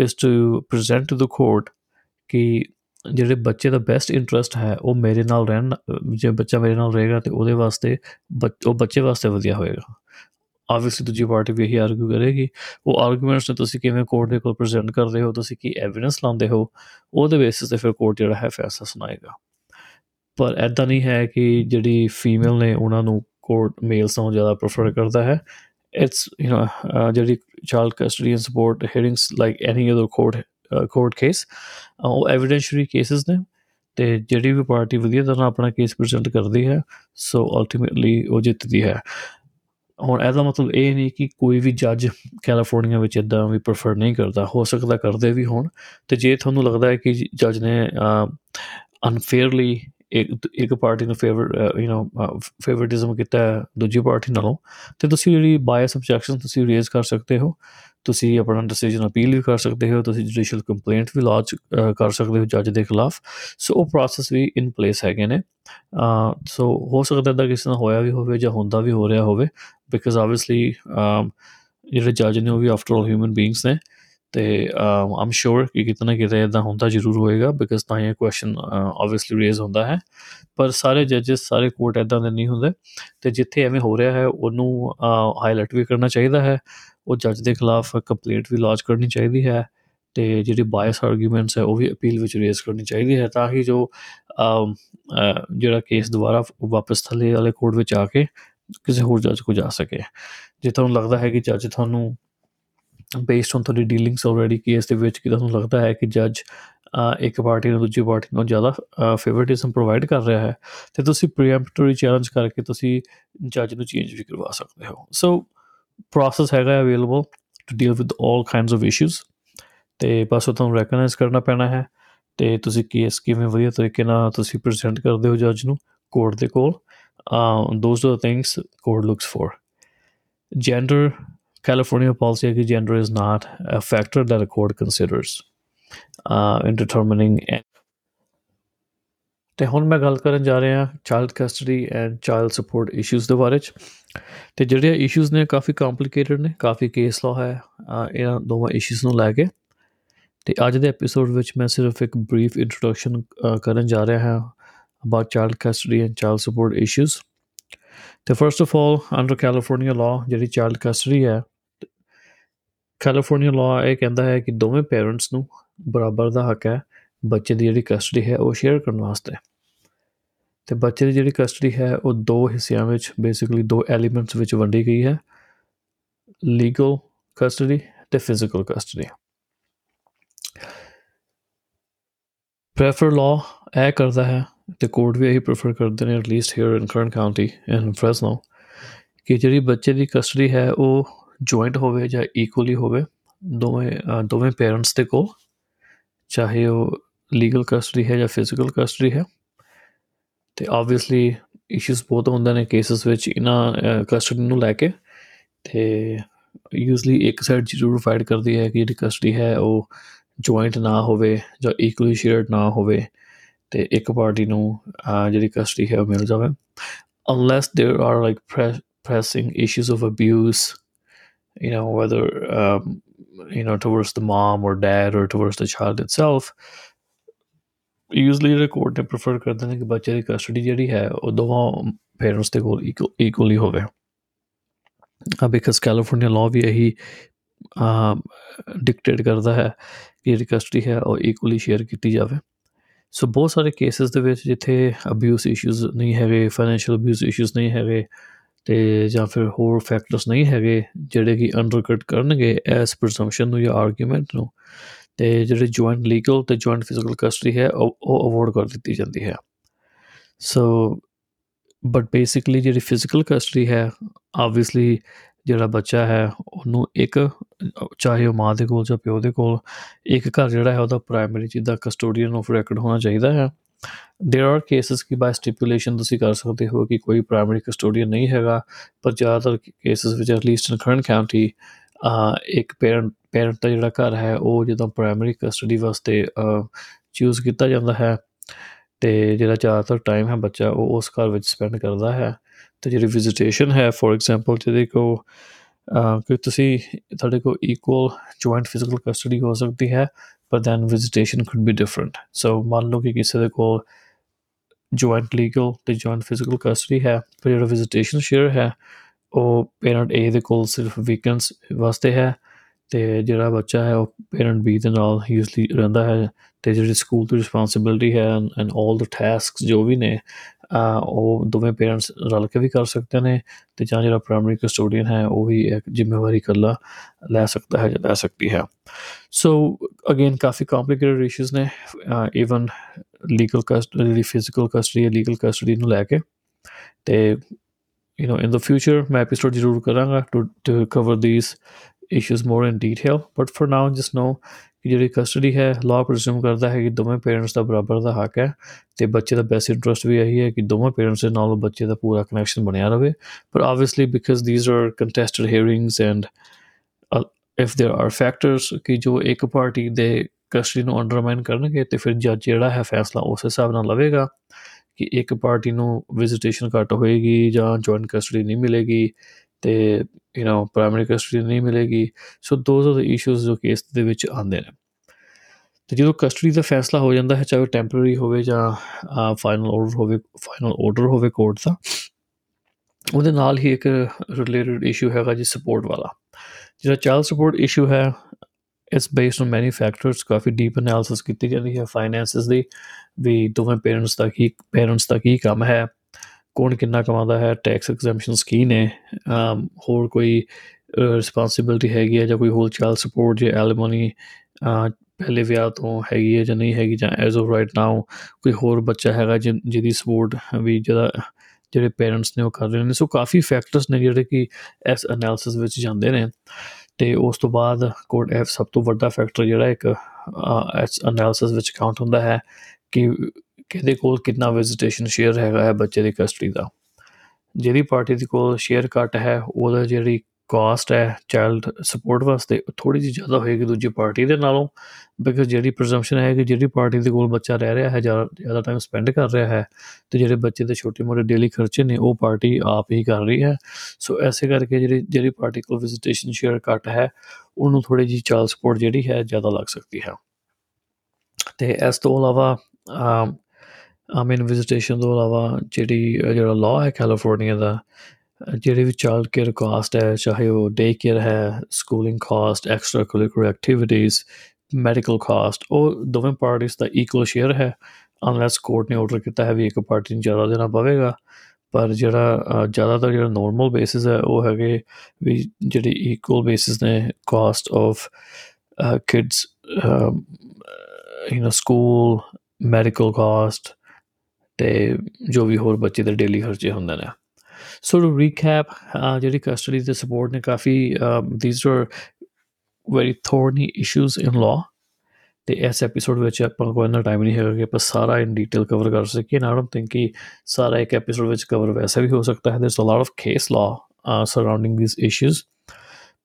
is to present to the court ਕਿ ਜਿਹੜੇ ਬੱਚੇ ਦਾ ਬੈਸਟ ਇੰਟਰਸਟ ਹੈ, ਉਹ ਮੇਰੇ ਨਾਲ ਰਹਿਣ, ਜੇ ਬੱਚਾ ਮੇਰੇ ਨਾਲ ਰਹੇਗਾ ਤੇ ਉਹਦੇ ਵਾਸਤੇ ਉਹ ਬੱਚੇ ਵਾਸਤੇ ਵਧੀਆ ਹੋਏਗਾ। ਆਬਵੀਅਸਲੀ ਦੂਜੀ ਪਾਰਟੀ ਵੀ ਇਹੀ ਆਰਗੂ ਕਰੇਗੀ। ਉਹ ਆਰਗੂਮੈਂਟਸ ਨੇ ਤੁਸੀਂ ਕਿਵੇਂ ਕੋਰਟ ਦੇ ਕੋਲ ਪ੍ਰੈਜ਼ੈਂਟ ਕਰਦੇ ਹੋ, ਤੁਸੀਂ ਕੀ ਐਵੀਡੈਂਸ ਲਾਉਂਦੇ ਹੋ, ਉਹਦੇ ਬੇਸਿਸ ਤੇ ਫਿਰ ਕੋਰਟ ਜਿਹੜਾ ਹੈ ਫੈਸਲਾ ਸੁਣਾਏਗਾ। ਪਰ ਐਦਾਂ ਨਹੀਂ ਹੈ ਕਿ ਜਿਹੜੀ ਫੀਮੇਲ ਨੇ ਉਹਨਾਂ ਨੂੰ ਕੋਰਟ ਮੇਲਸ ਤੋਂ ਜ਼ਿਆਦਾ ਪ੍ਰੈਫਰ ਕਰਦਾ ਹੈ। ਇਟਸ ਯੂ نو ਜਿਹੜੀ child custody and support hearings like any other court court case ਉਹ ਐਵੀਡੈਂਸ਼ਰੀ ਕੇਸਸ ਨੇ, ਤੇ ਜਿਹੜੀ ਵੀ ਪਾਰਟੀ ਵਧੀਆ ਤਰ੍ਹਾਂ ਆਪਣਾ ਕੇਸ ਪ੍ਰੈਜ਼ੈਂਟ ਕਰਦੀ ਹੈ ਸੋ ਅਲਟੀਮੇਟਲੀ ਉਹ ਜਿੱਤਦੀ ਹੈ। ਹੁਣ ਇਹਦਾ ਮਤਲਬ ਇਹ ਨਹੀਂ ਕਿ ਕੋਈ ਵੀ ਜੱਜ ਕੈਲੀਫੋਰਨੀਆ ਵਿੱਚ ਇਦਾਂ ਵੀ ਪ੍ਰੈਫਰ ਨਹੀਂ ਕਰਦਾ, ਹੋ ਸਕਦਾ ਕਰਦੇ ਵੀ ਹੋਣ, ਤੇ ਜੇ ਤੁਹਾਨੂੰ ਲੱਗਦਾ ਹੈ ਕਿ ਜੱਜ ਨੇ ਅਨਫੇਅਰਲੀ ਇੱਕ ਇੱਕ ਪਾਰਟੀ ਨੂੰ ਫੇਵਰ ਯੂ نو ਫੇਵਰਿਟਿਜ਼ਮ ਕੀਤਾ ਦੂਜੀ ਪਾਰਟੀ ਨਾਲੋਂ, ਤੇ ਤੁਸੀਂ ਜਿਹੜੀ ਬਾਇਸ ਆਬਜੈਕਸ਼ਨ ਤੁਸੀਂ ਰੇਜ਼ ਕਰ ਸਕਦੇ ਹੋ, ਤੁਸੀਂ ਆਪਣਾ ਡਿਸੀਜਨ ਅਪੀਲ ਵੀ ਕਰ ਸਕਦੇ ਹੋ, ਤੁਸੀਂ ਜੁਡੀਸ਼ੀਅਲ ਕੰਪਲੇਂਟ ਵੀ ਲਾਂਚ ਕਰ ਸਕਦੇ ਹੋ ਜੱਜ ਦੇ ਖਿਲਾਫ, ਸੋ ਉਹ ਪ੍ਰੋਸੈਸ ਵੀ ਇਨ ਪਲੇਸ ਹੈਗੇ ਨੇ ਸੋ ਹੋ ਸਕਦਾ ਹੈ ਕਿਸੇ ਨਾਲ ਹੋਇਆ ਵੀ ਹੋਵੇ ਜਾਂ ਹੁੰਦਾ ਵੀ ਹੋ ਰਿਹਾ ਹੋਵੇ ਬਿਕਾਜ਼ ਆਬਵੀਅਸਲੀ ਜਿਹੜੇ ਜੱਜ ਨੇ ਉਹ ਵੀ ਆਫਟਰ ਆਲ ਹਿਊਮਨ ਬੀਇੰਗਸ ਨੇ ਤੇ ਆਮ ਸ਼ੋਰ ਕਿ ਕਿਤੇ ਨਾ ਕਿਤੇ ਇਦਾਂ ਹੁੰਦਾ ਜ਼ਰੂਰ ਹੋਏਗਾ ਬਿਕਾਜ਼ ਤਾਂ ਇਹ ਕੁਐਸਚਨ ਆਬਵੀਅਸਲੀ ਰੇਜ਼ ਹੁੰਦਾ ਹੈ। ਪਰ ਸਾਰੇ ਜੱਜਸ ਸਾਰੇ ਕੋਰਟ ਇਦਾਂ ਦੇ ਨਹੀਂ ਹੁੰਦੇ ਤੇ ਜਿੱਥੇ ਐਵੇਂ ਹੋ ਰਿਹਾ ਹੈ, ਉਹਨੂੰ ਹਾਈਲਾਈਟ ਵੀ ਕਰਨਾ ਚਾਹੀਦਾ ਹੈ। ਉਹ ਜੱਜ ਦੇ ਖਿਲਾਫ ਕੰਪਲੇਂਟ ਵੀ ਲਾਂਚ ਕਰਨੀ ਚਾਹੀਦੀ ਹੈ ਤੇ ਜਿਹੜੀ ਬਾਇਸ ਆਰਗੂਮੈਂਟਸ ਹੈ, ਉਹ ਵੀ ਅਪੀਲ ਵਿੱਚ ਰੇਜ਼ ਕਰਨੀ ਚਾਹੀਦੀ ਹੈ ਤਾਂ ਕਿ ਜੋ ਜਿਹੜਾ ਕੇਸ ਦੁਬਾਰਾ ਵਾਪਸ ਥੱਲੇ ਵਾਲੇ ਕੋਰਟ ਵਿੱਚ ਆ ਕੇ ਕਿਸੇ ਹੋਰ ਜੱਜ ਕੋ ਜਾ ਸਕੇ। ਜੇ ਤੁਹਾਨੂੰ ਲੱਗਦਾ ਹੈ ਕਿ ਜੱਜ ਤੁਹਾਨੂੰ ਬੇਸਡ ਔਨ ਤੁਹਾਡੀ ਡੀਲਿੰਗਸ ਆਲਰੇਡੀ ਕੇਸ ਦੇ ਵਿੱਚ ਕਿ ਤੁਹਾਨੂੰ ਲੱਗਦਾ ਹੈ ਕਿ ਜੱਜ ਇੱਕ ਪਾਰਟੀ ਨੂੰ ਦੂਜੀ ਪਾਰਟੀ ਨੂੰ ਜ਼ਿਆਦਾ ਫੇਵਰਿਟਿਜ਼ਮ ਪ੍ਰੋਵਾਈਡ ਕਰ ਰਿਹਾ ਹੈ? ਤੇ ਤੁਸੀਂ ਪ੍ਰੀਐਮਪਟਰੀ ਚੈਲੰਜ ਕਰਕੇ ਤੁਸੀਂ ਜੱਜ ਨੂੰ ਚੇਂਜ ਵੀ ਕਰਵਾ ਸਕਦੇ ਹੋ। ਸੋ ਪ੍ਰੋਸੈਸ ਹੈਗਾ available to deal with all kinds of issues ਤੇ ਬਸ ਉਹ ਤੁਹਾਨੂੰ ਰੈਕਗਨਾਈਜ਼ ਕਰਨਾ ਪੈਣਾ ਹੈ ਤੇ ਤੁਸੀਂ ਕੇਸ ਕਿਵੇਂ ਵਧੀਆ ਤਰੀਕੇ ਨਾਲ ਤੁਸੀਂ ਪ੍ਰੈਜ਼ੈਂਟ ਕਰਦੇ ਹੋ ਜੱਜ ਨੂੰ ਕੋਰਟ ਦੇ ਕੋਲ those are things court looks for gender California policy is gender is not a factor that a court considers uh, in determining ਤੇ ਹੁਣ ਮੈਂ ਗੱਲ ਕਰਨ ਜਾ ਰਿਹਾ child custody and child support issues ਦੇ ਬਾਰੇ ਚ। ਤੇ ਜਿਹੜੇ ਇਸ਼ੂਜ਼ ਨੇ ਕਾਫੀ ਕੰਪਲਿਕੇਟਡ ਨੇ ਕਾਫੀ ਕੇਸ ਲਾ ਹੈ ਇਹਨਾਂ ਦੋਵਾਂ ਇਸ਼ੂਜ਼ ਨੂੰ ਲੈ ਕੇ। ਤੇ ਅੱਜ ਦੇ ਐਪੀਸੋਡ ਵਿੱਚ ਮੈਂ ਸਿਰਫ ਇੱਕ ਬਰੀਫ ਇੰਟਰੋਡਕਸ਼ਨ ਕਰਨ ਜਾ ਰਿਹਾ ਹਾਂ about child custody and child support issues ਤੇ first of all under California law ਜਿਹੜੀ ਚਾਈਲਡ ਕਸਟਡੀ ਹੈ ਕੈਲੀਫੋਰਨੀਆ ਲਾਅ ਇਹ ਕਹਿੰਦਾ ਹੈ ਕਿ ਦੋਵੇਂ ਪੇਰੈਂਟਸ ਨੂੰ ਬਰਾਬਰ ਦਾ ਹੱਕ ਹੈ, ਬੱਚੇ ਦੀ ਜਿਹੜੀ ਕਸਟਡੀ ਹੈ ਉਹ ਸ਼ੇਅਰ ਕਰਨ ਵਾਸਤੇ। ਤੇ ਬੱਚੇ ਦੀ ਜਿਹੜੀ ਕਸਟਡੀ ਹੈ, ਉਹ ਦੋ ਹਿੱਸਿਆਂ ਵਿੱਚ ਬੇਸਿਕਲੀ ਦੋ ਐਲੀਮੈਂਟਸ ਵਿੱਚ ਵੰਡੀ ਗਈ ਹੈ ਲੀਗਲ ਕਸਟਡੀ ਤੇ ਫਿਜ਼ੀਕਲ ਕਸਟਡੀ ਪ੍ਰੈਫਰ ਲਾ ਇਹ ਕਰਦਾ ਹੈ, ਤੇ ਕੋਰਟ ਵੀ ਇਹੀ ਪ੍ਰੈਫਰ ਕਰਦੇ ਨੇ at least here in current county in Fresno ਕਿ ਜਿਹੜੀ ਬੱਚੇ ਦੀ ਕਸਟਡੀ ਹੈ, ਉਹ ਜੁਆਇੰਟ ਹੋਵੇ ਜਾਂ ਇਕੁਅਲੀ ਹੋਵੇ, ਦੋਵੇਂ ਦੋਵੇਂ ਪੇਰੈਂਟਸ ਦੇ ਕੋਲ, ਚਾਹੇ ਉਹ ਲੀਗਲ ਕਸਟਡੀ ਹੈ ਜਾਂ ਫਿਜ਼ੀਕਲ ਕਸਟਡੀ ਹੈ, ਤੇ ਆਬਵੀਅਸਲੀ ਇਸ਼ੂਸ ਬਹੁਤ ਹੁੰਦੇ ਨੇ ਕੇਸਸ ਵਿੱਚ ਇਹਨਾਂ ਕਸਟਡੀ ਨੂੰ ਲੈ ਕੇ, ਤੇ ਯੂਜ਼ਲੀ ਇੱਕ ਸਾਈਡ ਜ਼ਰੂਰ ਫਾਈਟ ਕਰਦੀ ਹੈ ਕਿ ਜਿਹੜੀ ਕਸਟਡੀ ਹੈ ਉਹ ਜੁਆਇੰਟ ਨਾ ਹੋਵੇ ਜਾਂ ਇਕੁਅਲੀ ਸ਼ੇਅਰਡ ਨਾ ਹੋਵੇ, ਤੇ ਇੱਕ ਪਾਰਟੀ ਨੂੰ ਜਿਹੜੀ ਕਸਟਡੀ ਹੈ ਉਹ ਮਿਲ ਜਾਵੇ, unless there are, like pressing issues of abuse you know whether um, you know towards the mom or dad or towards the child itself usually record ਨੇ ਪ੍ਰੈਫਰ ਕਰਦੇ ਨੇ ਕਿ ਬੱਚੇ ਦੀ ਕਸਟਡੀ ਜਿਹੜੀ ਹੈ ਉਹ ਦੋਵਾਂ ਪੇਰੈਂਟਸ ਦੇ ਕੋਲ ਇਕੁਅਲੀ ਹੋਵੇ। ਆ ਬਿਕਾਜ਼ ਕੈਲੀਫੋਰਨੀਆ ਲਾਅ ਵੀ ਇਹੀ ਡਿਕਟੇਟ ਕਰਦਾ ਹੈ ਕਿ ਜਿਹੜੀ ਕਸਟਡੀ ਹੈ ਉਹ ਇਕੁਅਲੀ ਸ਼ੇਅਰ ਕੀਤੀ ਜਾਵੇ। ਸੋ ਬਹੁਤ ਸਾਰੇ ਕੇਸਸ ਦੇ ਵਿੱਚ ਜਿੱਥੇ ਅਬਿਊਸ ਇਸ਼ੂਜ਼ ਨਹੀਂ ਹੈਗੇ ਫਾਈਨੈਂਸ਼ੀਅਲ ਅਬਿਊਸ ਇਸ਼ੂਜ਼ ਨਹੀਂ ਹੈਗੇ ਤੇ ਜਾਂ ਫਿਰ ਹੋਰ ਫੈਕਟਰਸ ਨਹੀਂ ਹੈਗੇ ਜਿਹੜੇ ਕਿ ਅੰਡਰਕਟ ਕਰਨਗੇ ਐਸ ਪ੍ਰੈਜ਼ੰਪਸ਼ਨ ਨੂੰ ਜਾਂ ਆਰਗੂਮੈਂਟ ਨੂੰ, ਤੇ ਜਿਹੜੇ ਜੁਆਇੰਟ ਲੀਗਲ ਤੇ ਜੁਆਇੰਟ ਫਿਜ਼ੀਕਲ ਕਸਟਡੀ ਹੈ, ਉਹ ਅਵਾਰਡ ਕਰ ਦਿੱਤੀ ਜਾਂਦੀ ਹੈ। ਸੋ ਬਟ ਬੇਸਿਕਲੀ ਜਿਹੜੀ ਫਿਜ਼ੀਕਲ ਕਸਟਡੀ ਹੈ ਆਬਵੀਅਸਲੀ ਜਿਹੜਾ ਬੱਚਾ ਹੈ, ਉਹਨੂੰ ਇੱਕ, ਚਾਹੇ ਉਹ ਮਾਂ ਦੇ ਕੋਲ ਜਾਂ ਪਿਓ ਦੇ ਕੋਲ, ਇੱਕ ਘਰ ਜਿਹੜਾ ਹੈ, ਉਹਦਾ ਪ੍ਰਾਇਮਰੀ ਜਿਹਦਾ ਕਸਟੋਡੀਅਨ ਆਫ ਰੈਕੋਰਡ ਹੋਣਾ ਚਾਹੀਦਾ ਹੈ। देयर आर केसेस की बाय स्टिपुलेशन ਤੁਸੀਂ ਕਰ ਸਕਦੇ ਹੋ ਕਿ ਕੋਈ ਪ੍ਰਾਇਮਰੀ ਕਸਟੋਡੀਅਨ ਨਹੀਂ ਹੈਗਾ ਪਰ ਜ਼ਿਆਦਾਤਰ ਕੇਸਸ ਵਿੱਚ at least in current county ਇੱਕ ਪੇਰੈਂਟ ਪੇਰੈਂਟ ਦਾ ਜਿਹੜਾ ਘਰ ਹੈ ਉਹ ਜਦੋਂ ਪ੍ਰਾਇਮਰੀ ਕਸਟਡੀ ਵਾਸਤੇ ਚੂਜ਼ ਕੀਤਾ ਜਾਂਦਾ ਹੈ ਤੇ ਜਿਹੜਾ ਜ਼ਿਆਦਾਤਰ ਟਾਈਮ ਹੈ ਬੱਚਾ ਉਹ ਉਸ ਘਰ ਵਿੱਚ ਸਪੈਂਡ ਕਰਦਾ ਹੈ ਤੇ ਜਿਹੜੀ ਵਿਜ਼ਿਟੇਸ਼ਨ ਹੈ ਫੋਰ ਐਗਜ਼ਾਮਪਲ ਜਿਹਦੇ ਕੋ ਕਿ ਤੁਸੀਂ ਤੁਹਾਡੇ ਕੋ ਇਕੁਅਲ ਜੁਆਇੰਟ ਫਿਜ਼ੀਕਲ ਕਸਟਡੀ ਹੋ ਸਕਦੀ ਹੈ but then visitation could be different. So ਮੰਨ ਲਓ ਕਿ ਕਿਸੇ ਦੇ ਕੋਲ ਜੁਆਇੰਟ ਲੀਗਲ ਤੇ ਜੁਆਇੰਟ ਫਿਜ਼ੀਕਲ ਕਸਟਡੀ ਹੈ ਪਰ ਜਿਹੜਾ ਵਿਜ਼ਿਟੇਸ਼ਨ ਸ਼ੇਅਰ ਹੈ ਉਹ ਪੇਰੈਂਟ A ਦੇ ਕੋਲ ਸਿਰਫ ਵੀਕਐਂਡਸ ਵਾਸਤੇ ਹੈ ਤੇ ਜਿਹੜਾ ਬੱਚਾ ਹੈ ਉਹ ਪੇਰੈਂਟ B ਦੇ ਨਾਲ ਯੂਜ਼ਲੀ ਰਹਿੰਦਾ ਹੈ ਤੇ ਜਿਹੜੀ ਸਕੂਲ ਦੀ ਰਿਸਪਾਂਸਿਬਿਲਟੀ ਹੈ ਐਂਡ ਆਲ ਦ ਟਾਸਕਸ ਜੋ ਵੀ ਨੇ ਉਹ ਦੋਵੇਂ ਪੇਰੈਂਟਸ ਰਲ ਕੇ ਵੀ ਕਰ ਸਕਦੇ ਨੇ ਤੇ ਜਾਂ ਜਿਹੜਾ ਪ੍ਰਾਇਮਰੀ ਕਸਟੋਡੀਅਨ ਹੈ, ਉਹ ਵੀ ਇੱਕ ਜ਼ਿੰਮੇਵਾਰੀ ਇਕੱਲਾ ਲੈ ਸਕਦਾ ਹੈ ਜਾਂ ਲੈ ਸਕਦੀ ਹੈ। ਸੋ ਅਗੇਨ ਕਾਫੀ ਕੰਪਲਿਕੇਟਡ ਇਸ਼ੂਸ ਨੇ even legal custody physical custody legal custody ਨੂੰ ਲੈ ਕੇ। ਤੇ, you know, in the future ਮੈਂ ਐਪੀਸੋਡ ਜ਼ਰੂਰ ਕਰਾਂਗਾ to to cover these issues more in detail, but for now, just know ਕਿ ਜਿਹੜੀ ਕਸਟਡੀ ਹੈ ਲਾਅ ਪ੍ਰੈਜ਼ਿਊਮ ਕਰਦਾ ਹੈ ਕਿ ਦੋਵੇਂ ਪੇਰੈਂਟਸ ਦਾ ਬਰਾਬਰ ਦਾ ਹੱਕ ਹੈ ਤੇ ਬੱਚੇ ਦਾ ਬੈਸਟ ਇੰਟਰਸਟ ਵੀ ਇਹੀ ਹੈ ਕਿ ਦੋਵੇਂ ਪੇਰੈਂਟਸ ਦੇ ਨਾਲ ਬੱਚੇ ਦਾ ਪੂਰਾ ਕਨੈਕਸ਼ਨ ਬਣਿਆ ਰਵੇ ਪਰ obviously because these are contested hearings and if there are factors ਕਿ ਜੋ ਇੱਕ ਪਾਰਟੀ ਦੇ ਕਸਟਡੀ ਨੂੰ ਅੰਡਰਮਾਈਨ ਕਰਨਗੇ ਤੇ ਫਿਰ ਜੱਜ ਜਿਹੜਾ ਹੈ ਫੈਸਲਾ ਉਸ ਹਿਸਾਬ ਨਾਲ ਲਵੇਗਾ ਕਿ ਇੱਕ ਪਾਰਟੀ ਨੂੰ ਵਿਜ਼ਿਟੇਸ਼ਨ ਘੱਟ ਹੋਏਗੀ ਜਾਂ ਜੁਆਇੰਟ ਕਸਟਡੀ ਨਹੀਂ ਮਿਲੇਗੀ ਤੇ ਯੂ نو ਪ੍ਰਾਇਮਰੀ ਕਸਟਡੀ ਨਹੀਂ ਮਿਲੇਗੀ। So those are the issues ਜੋ ਕੇਸ ਦੇ ਵਿੱਚ ਆਉਂਦੇ ਨੇ। ਤੇ ਜਦੋਂ ਕਸਟਡੀ ਦਾ ਫੈਸਲਾ ਹੋ ਜਾਂਦਾ ਹੈ, ਚਾਹੇ ਟੈਂਪਰੇਰੀ ਹੋਵੇ ਜਾਂ ਫਾਈਨਲ ਆਰਡਰ ਹੋਵੇ ਫਾਈਨਲ ਆਰਡਰ ਹੋਵੇ ਕੋਰਟ ਦਾ, ਉਹਦੇ ਨਾਲ ਹੀ ਇੱਕ ਰਿਲੇਟਡ ਇਸ਼ੂ ਹੈਗਾ ਜੀ ਸਪੋਰਟ ਵਾਲਾ। ਜਿਹੜਾ ਚਾਈਲਡ ਸਪੋਰਟ ਇਸ਼ੂ ਹੈ it's based on many factors coffee deep analysis ਕੀਤੀ ਜਾਂਦੀ ਹੈ ਫਾਈਨੈਂਸਸ ਦੀ, ਵੀ ਦੋਵੇਂ ਪੇਰੈਂਟਸ ਦਾ ਕੀ ਪੇਰੈਂਟਸ ਦਾ ਕੀ ਕੰਮ ਹੈ। ਕੌਣ ਕਿੰਨਾ ਕਮਾਉਂਦਾ ਹੈ ਟੈਕਸ ਐਗਜ਼ੈਂਪਸ਼ਨਸ ਕੀ ਨੇ ਹੋਰ ਕੋਈ ਰਿਸਪਾਂਸਿਬਿਲਟੀ ਹੈਗੀ ਹੈ ਜਾਂ ਕੋਈ ਹੋਰ ਚਾਈਲਡ ਸਪੋਰਟ ਜਾਂ ਐਲਮਨੀ ਪਹਿਲੇ ਵਿਆਹ ਤੋਂ ਹੈਗੀ ਹੈ ਜਾਂ ਨਹੀਂ ਹੈਗੀ ਜਾਂ ਐਜ਼ ਆਫ ਰਾਈਟ ਨਾਓ ਕੋਈ ਹੋਰ ਬੱਚਾ ਹੈਗਾ ਜਿਹਦੀ ਸਪੋਰਟ ਵੀ ਜਿਹਦਾ ਜਿਹੜੇ ਪੇਰੈਂਟਸ ਨੇ ਉਹ ਕਰ ਰਹੇ ਨੇ। ਸੋ ਕਾਫੀ ਫੈਕਟਰਸ ਨੇ ਜਿਹੜੇ ਕਿ ਇਸ ਐਨਾਲਿਸਿਸ ਵਿੱਚ ਜਾਂਦੇ ਨੇ ਤੇ ਉਸ ਤੋਂ ਬਾਅਦ ਕੋਡ ਐਫ ਸਭ ਤੋਂ ਵੱਡਾ ਫੈਕਟਰ ਜਿਹੜਾ ਇੱਕ ਇਸ ਐਨਾਲਿਸਿਸ ਵਿੱਚ ਕਾਊਂਟ ਹੁੰਦਾ ਹੈ ਕਿ ਕਿਹਦੇ ਕੋਲ ਕਿੰਨਾ ਵਿਜ਼ਿਟੇਸ਼ਨ ਸ਼ੇਅਰ ਹੈਗਾ ਹੈ ਬੱਚੇ ਦੀ ਕਸਟਡੀ ਦਾ। ਜਿਹੜੀ ਪਾਰਟੀ ਦੀ ਕੋਲ ਸ਼ੇਅਰ ਘੱਟ ਹੈ, ਉਹਦਾ ਜਿਹੜੀ ਕਾਸਟ ਹੈ ਚਾਈਲਡ ਸਪੋਰਟ ਵਾਸਤੇ ਥੋੜੀ ਜਿਹੀ ਜ਼ਿਆਦਾ ਹੋਏਗੀ ਦੂਜੀ ਪਾਰਟੀ ਦੇ ਨਾਲੋਂ ਬਿਕਾਜ਼ ਜਿਹੜੀ ਪ੍ਰੈਜ਼ੰਪਸ਼ਨ ਹੈ ਕਿ ਜਿਹੜੀ ਪਾਰਟੀ ਦੇ ਕੋਲ ਬੱਚਾ ਰਹਿ ਰਿਹਾ ਹੈ, ਜ਼ਿਆਦਾ ਟਾਈਮ ਸਪੈਂਡ ਕਰ ਰਿਹਾ ਹੈ, ਤੇ ਜਿਹੜੇ ਬੱਚੇ ਦੇ ਛੋਟੇ-ਮੋਟੇ ਡੇਲੀ ਖਰਚੇ ਨੇ, ਉਹ ਪਾਰਟੀ ਆਪ ਹੀ ਕਰ ਰਹੀ ਹੈ। ਸੋ ਐਸੇ ਕਰਕੇ ਜਿਹੜੀ ਜਿਹੜੀ ਪਾਰਟੀ ਕੋਲ ਵਿਜ਼ਿਟੇਸ਼ਨ ਸ਼ੇਅਰ ਘੱਟ ਹੈ, ਉਹਨੂੰ ਥੋੜੀ ਜਿਹੀ ਚਾਈਲਡ ਸਪੋਰਟ ਜਿਹੜੀ ਹੈ, ਜ਼ਿਆਦਾ ਲੱਗ ਸਕਦੀ ਹੈ। ਤੇ ਇਸ ਤੋਂ ਇਲਾਵਾ ਆਮ ਵਿਜ਼ਿਟੇਸ਼ਨ ਤੋਂ ਇਲਾਵਾ ਜਿਹੜੀ ਜਿਹੜਾ ਲਾਅ ਹੈ ਕੈਲੀਫੋਰਨੀਆ ਦਾ ਜਿਹੜੇ ਵੀ ਚਾਈਲਡ ਕੇਅਰ ਕਾਸਟ ਹੈ, ਚਾਹੇ ਉਹ ਡੇ ਕੇਅਰ ਹੈ schooling cost extra curricular activities medical cost ਉਹ ਦੋਵੇਂ ਪਾਰਟੀਆਂ ਦਾ ਇਕੁਅਲ ਸ਼ੇਅਰ ਹੈ ਅਨਲੈਸ ਕੋਰਟ ਨੇ ਆਰਡਰ ਕੀਤਾ ਹੈ ਵੀ ਇੱਕ ਪਾਰਟੀ ਨੂੰ ਜ਼ਿਆਦਾ ਦੇਣਾ ਪਵੇਗਾ, ਪਰ ਜਿਹੜਾ ਜ਼ਿਆਦਾਤਰ ਜਿਹੜਾ ਨਾਰਮਲ ਬੇਸਿਸ ਹੈ, ਉਹ ਹੈਗੇ ਵੀ ਜਿਹੜੀ ਇਕੁਅਲ ਬੇਸਿਸ ਨੇ cost of kids you know school medical cost ਤੇ ਜੋ ਵੀ ਹੋਰ ਬੱਚੇ ਦੇ ਡੇਲੀ ਖਰਚੇ ਹੁੰਦੇ ਨੇ। ਸੋ ਟੂ ਰੀਕੈਪ ਜਿਹੜੀ ਕਸਟਡੀ ਤੇ ਸਪੋਰਟ ਨੇ ਕਾਫੀ these are very thorny issues in law ਤੇ ਇਸ ਐਪੀਸੋਡ ਵਿੱਚ ਆਪਾਂ ਕੋਈ ਨਾ ਟਾਈਮ ਨਹੀਂ ਹੈਗਾ ਕਿ ਆਪਾਂ ਸਾਰਾ ਇਨ ਡੀਟੇਲ ਕਵਰ ਕਰ ਸਕੀਏ। ਨਾ ਡੋਂਟ ਥਿੰਕ ਕਿ ਸਾਰਾ ਇੱਕ ਐਪੀਸੋਡ ਵਿੱਚ ਕਵਰ ਵੈਸੇ ਵੀ ਹੋ ਸਕਦਾ ਹੈ। There's a lot of case law surrounding these issues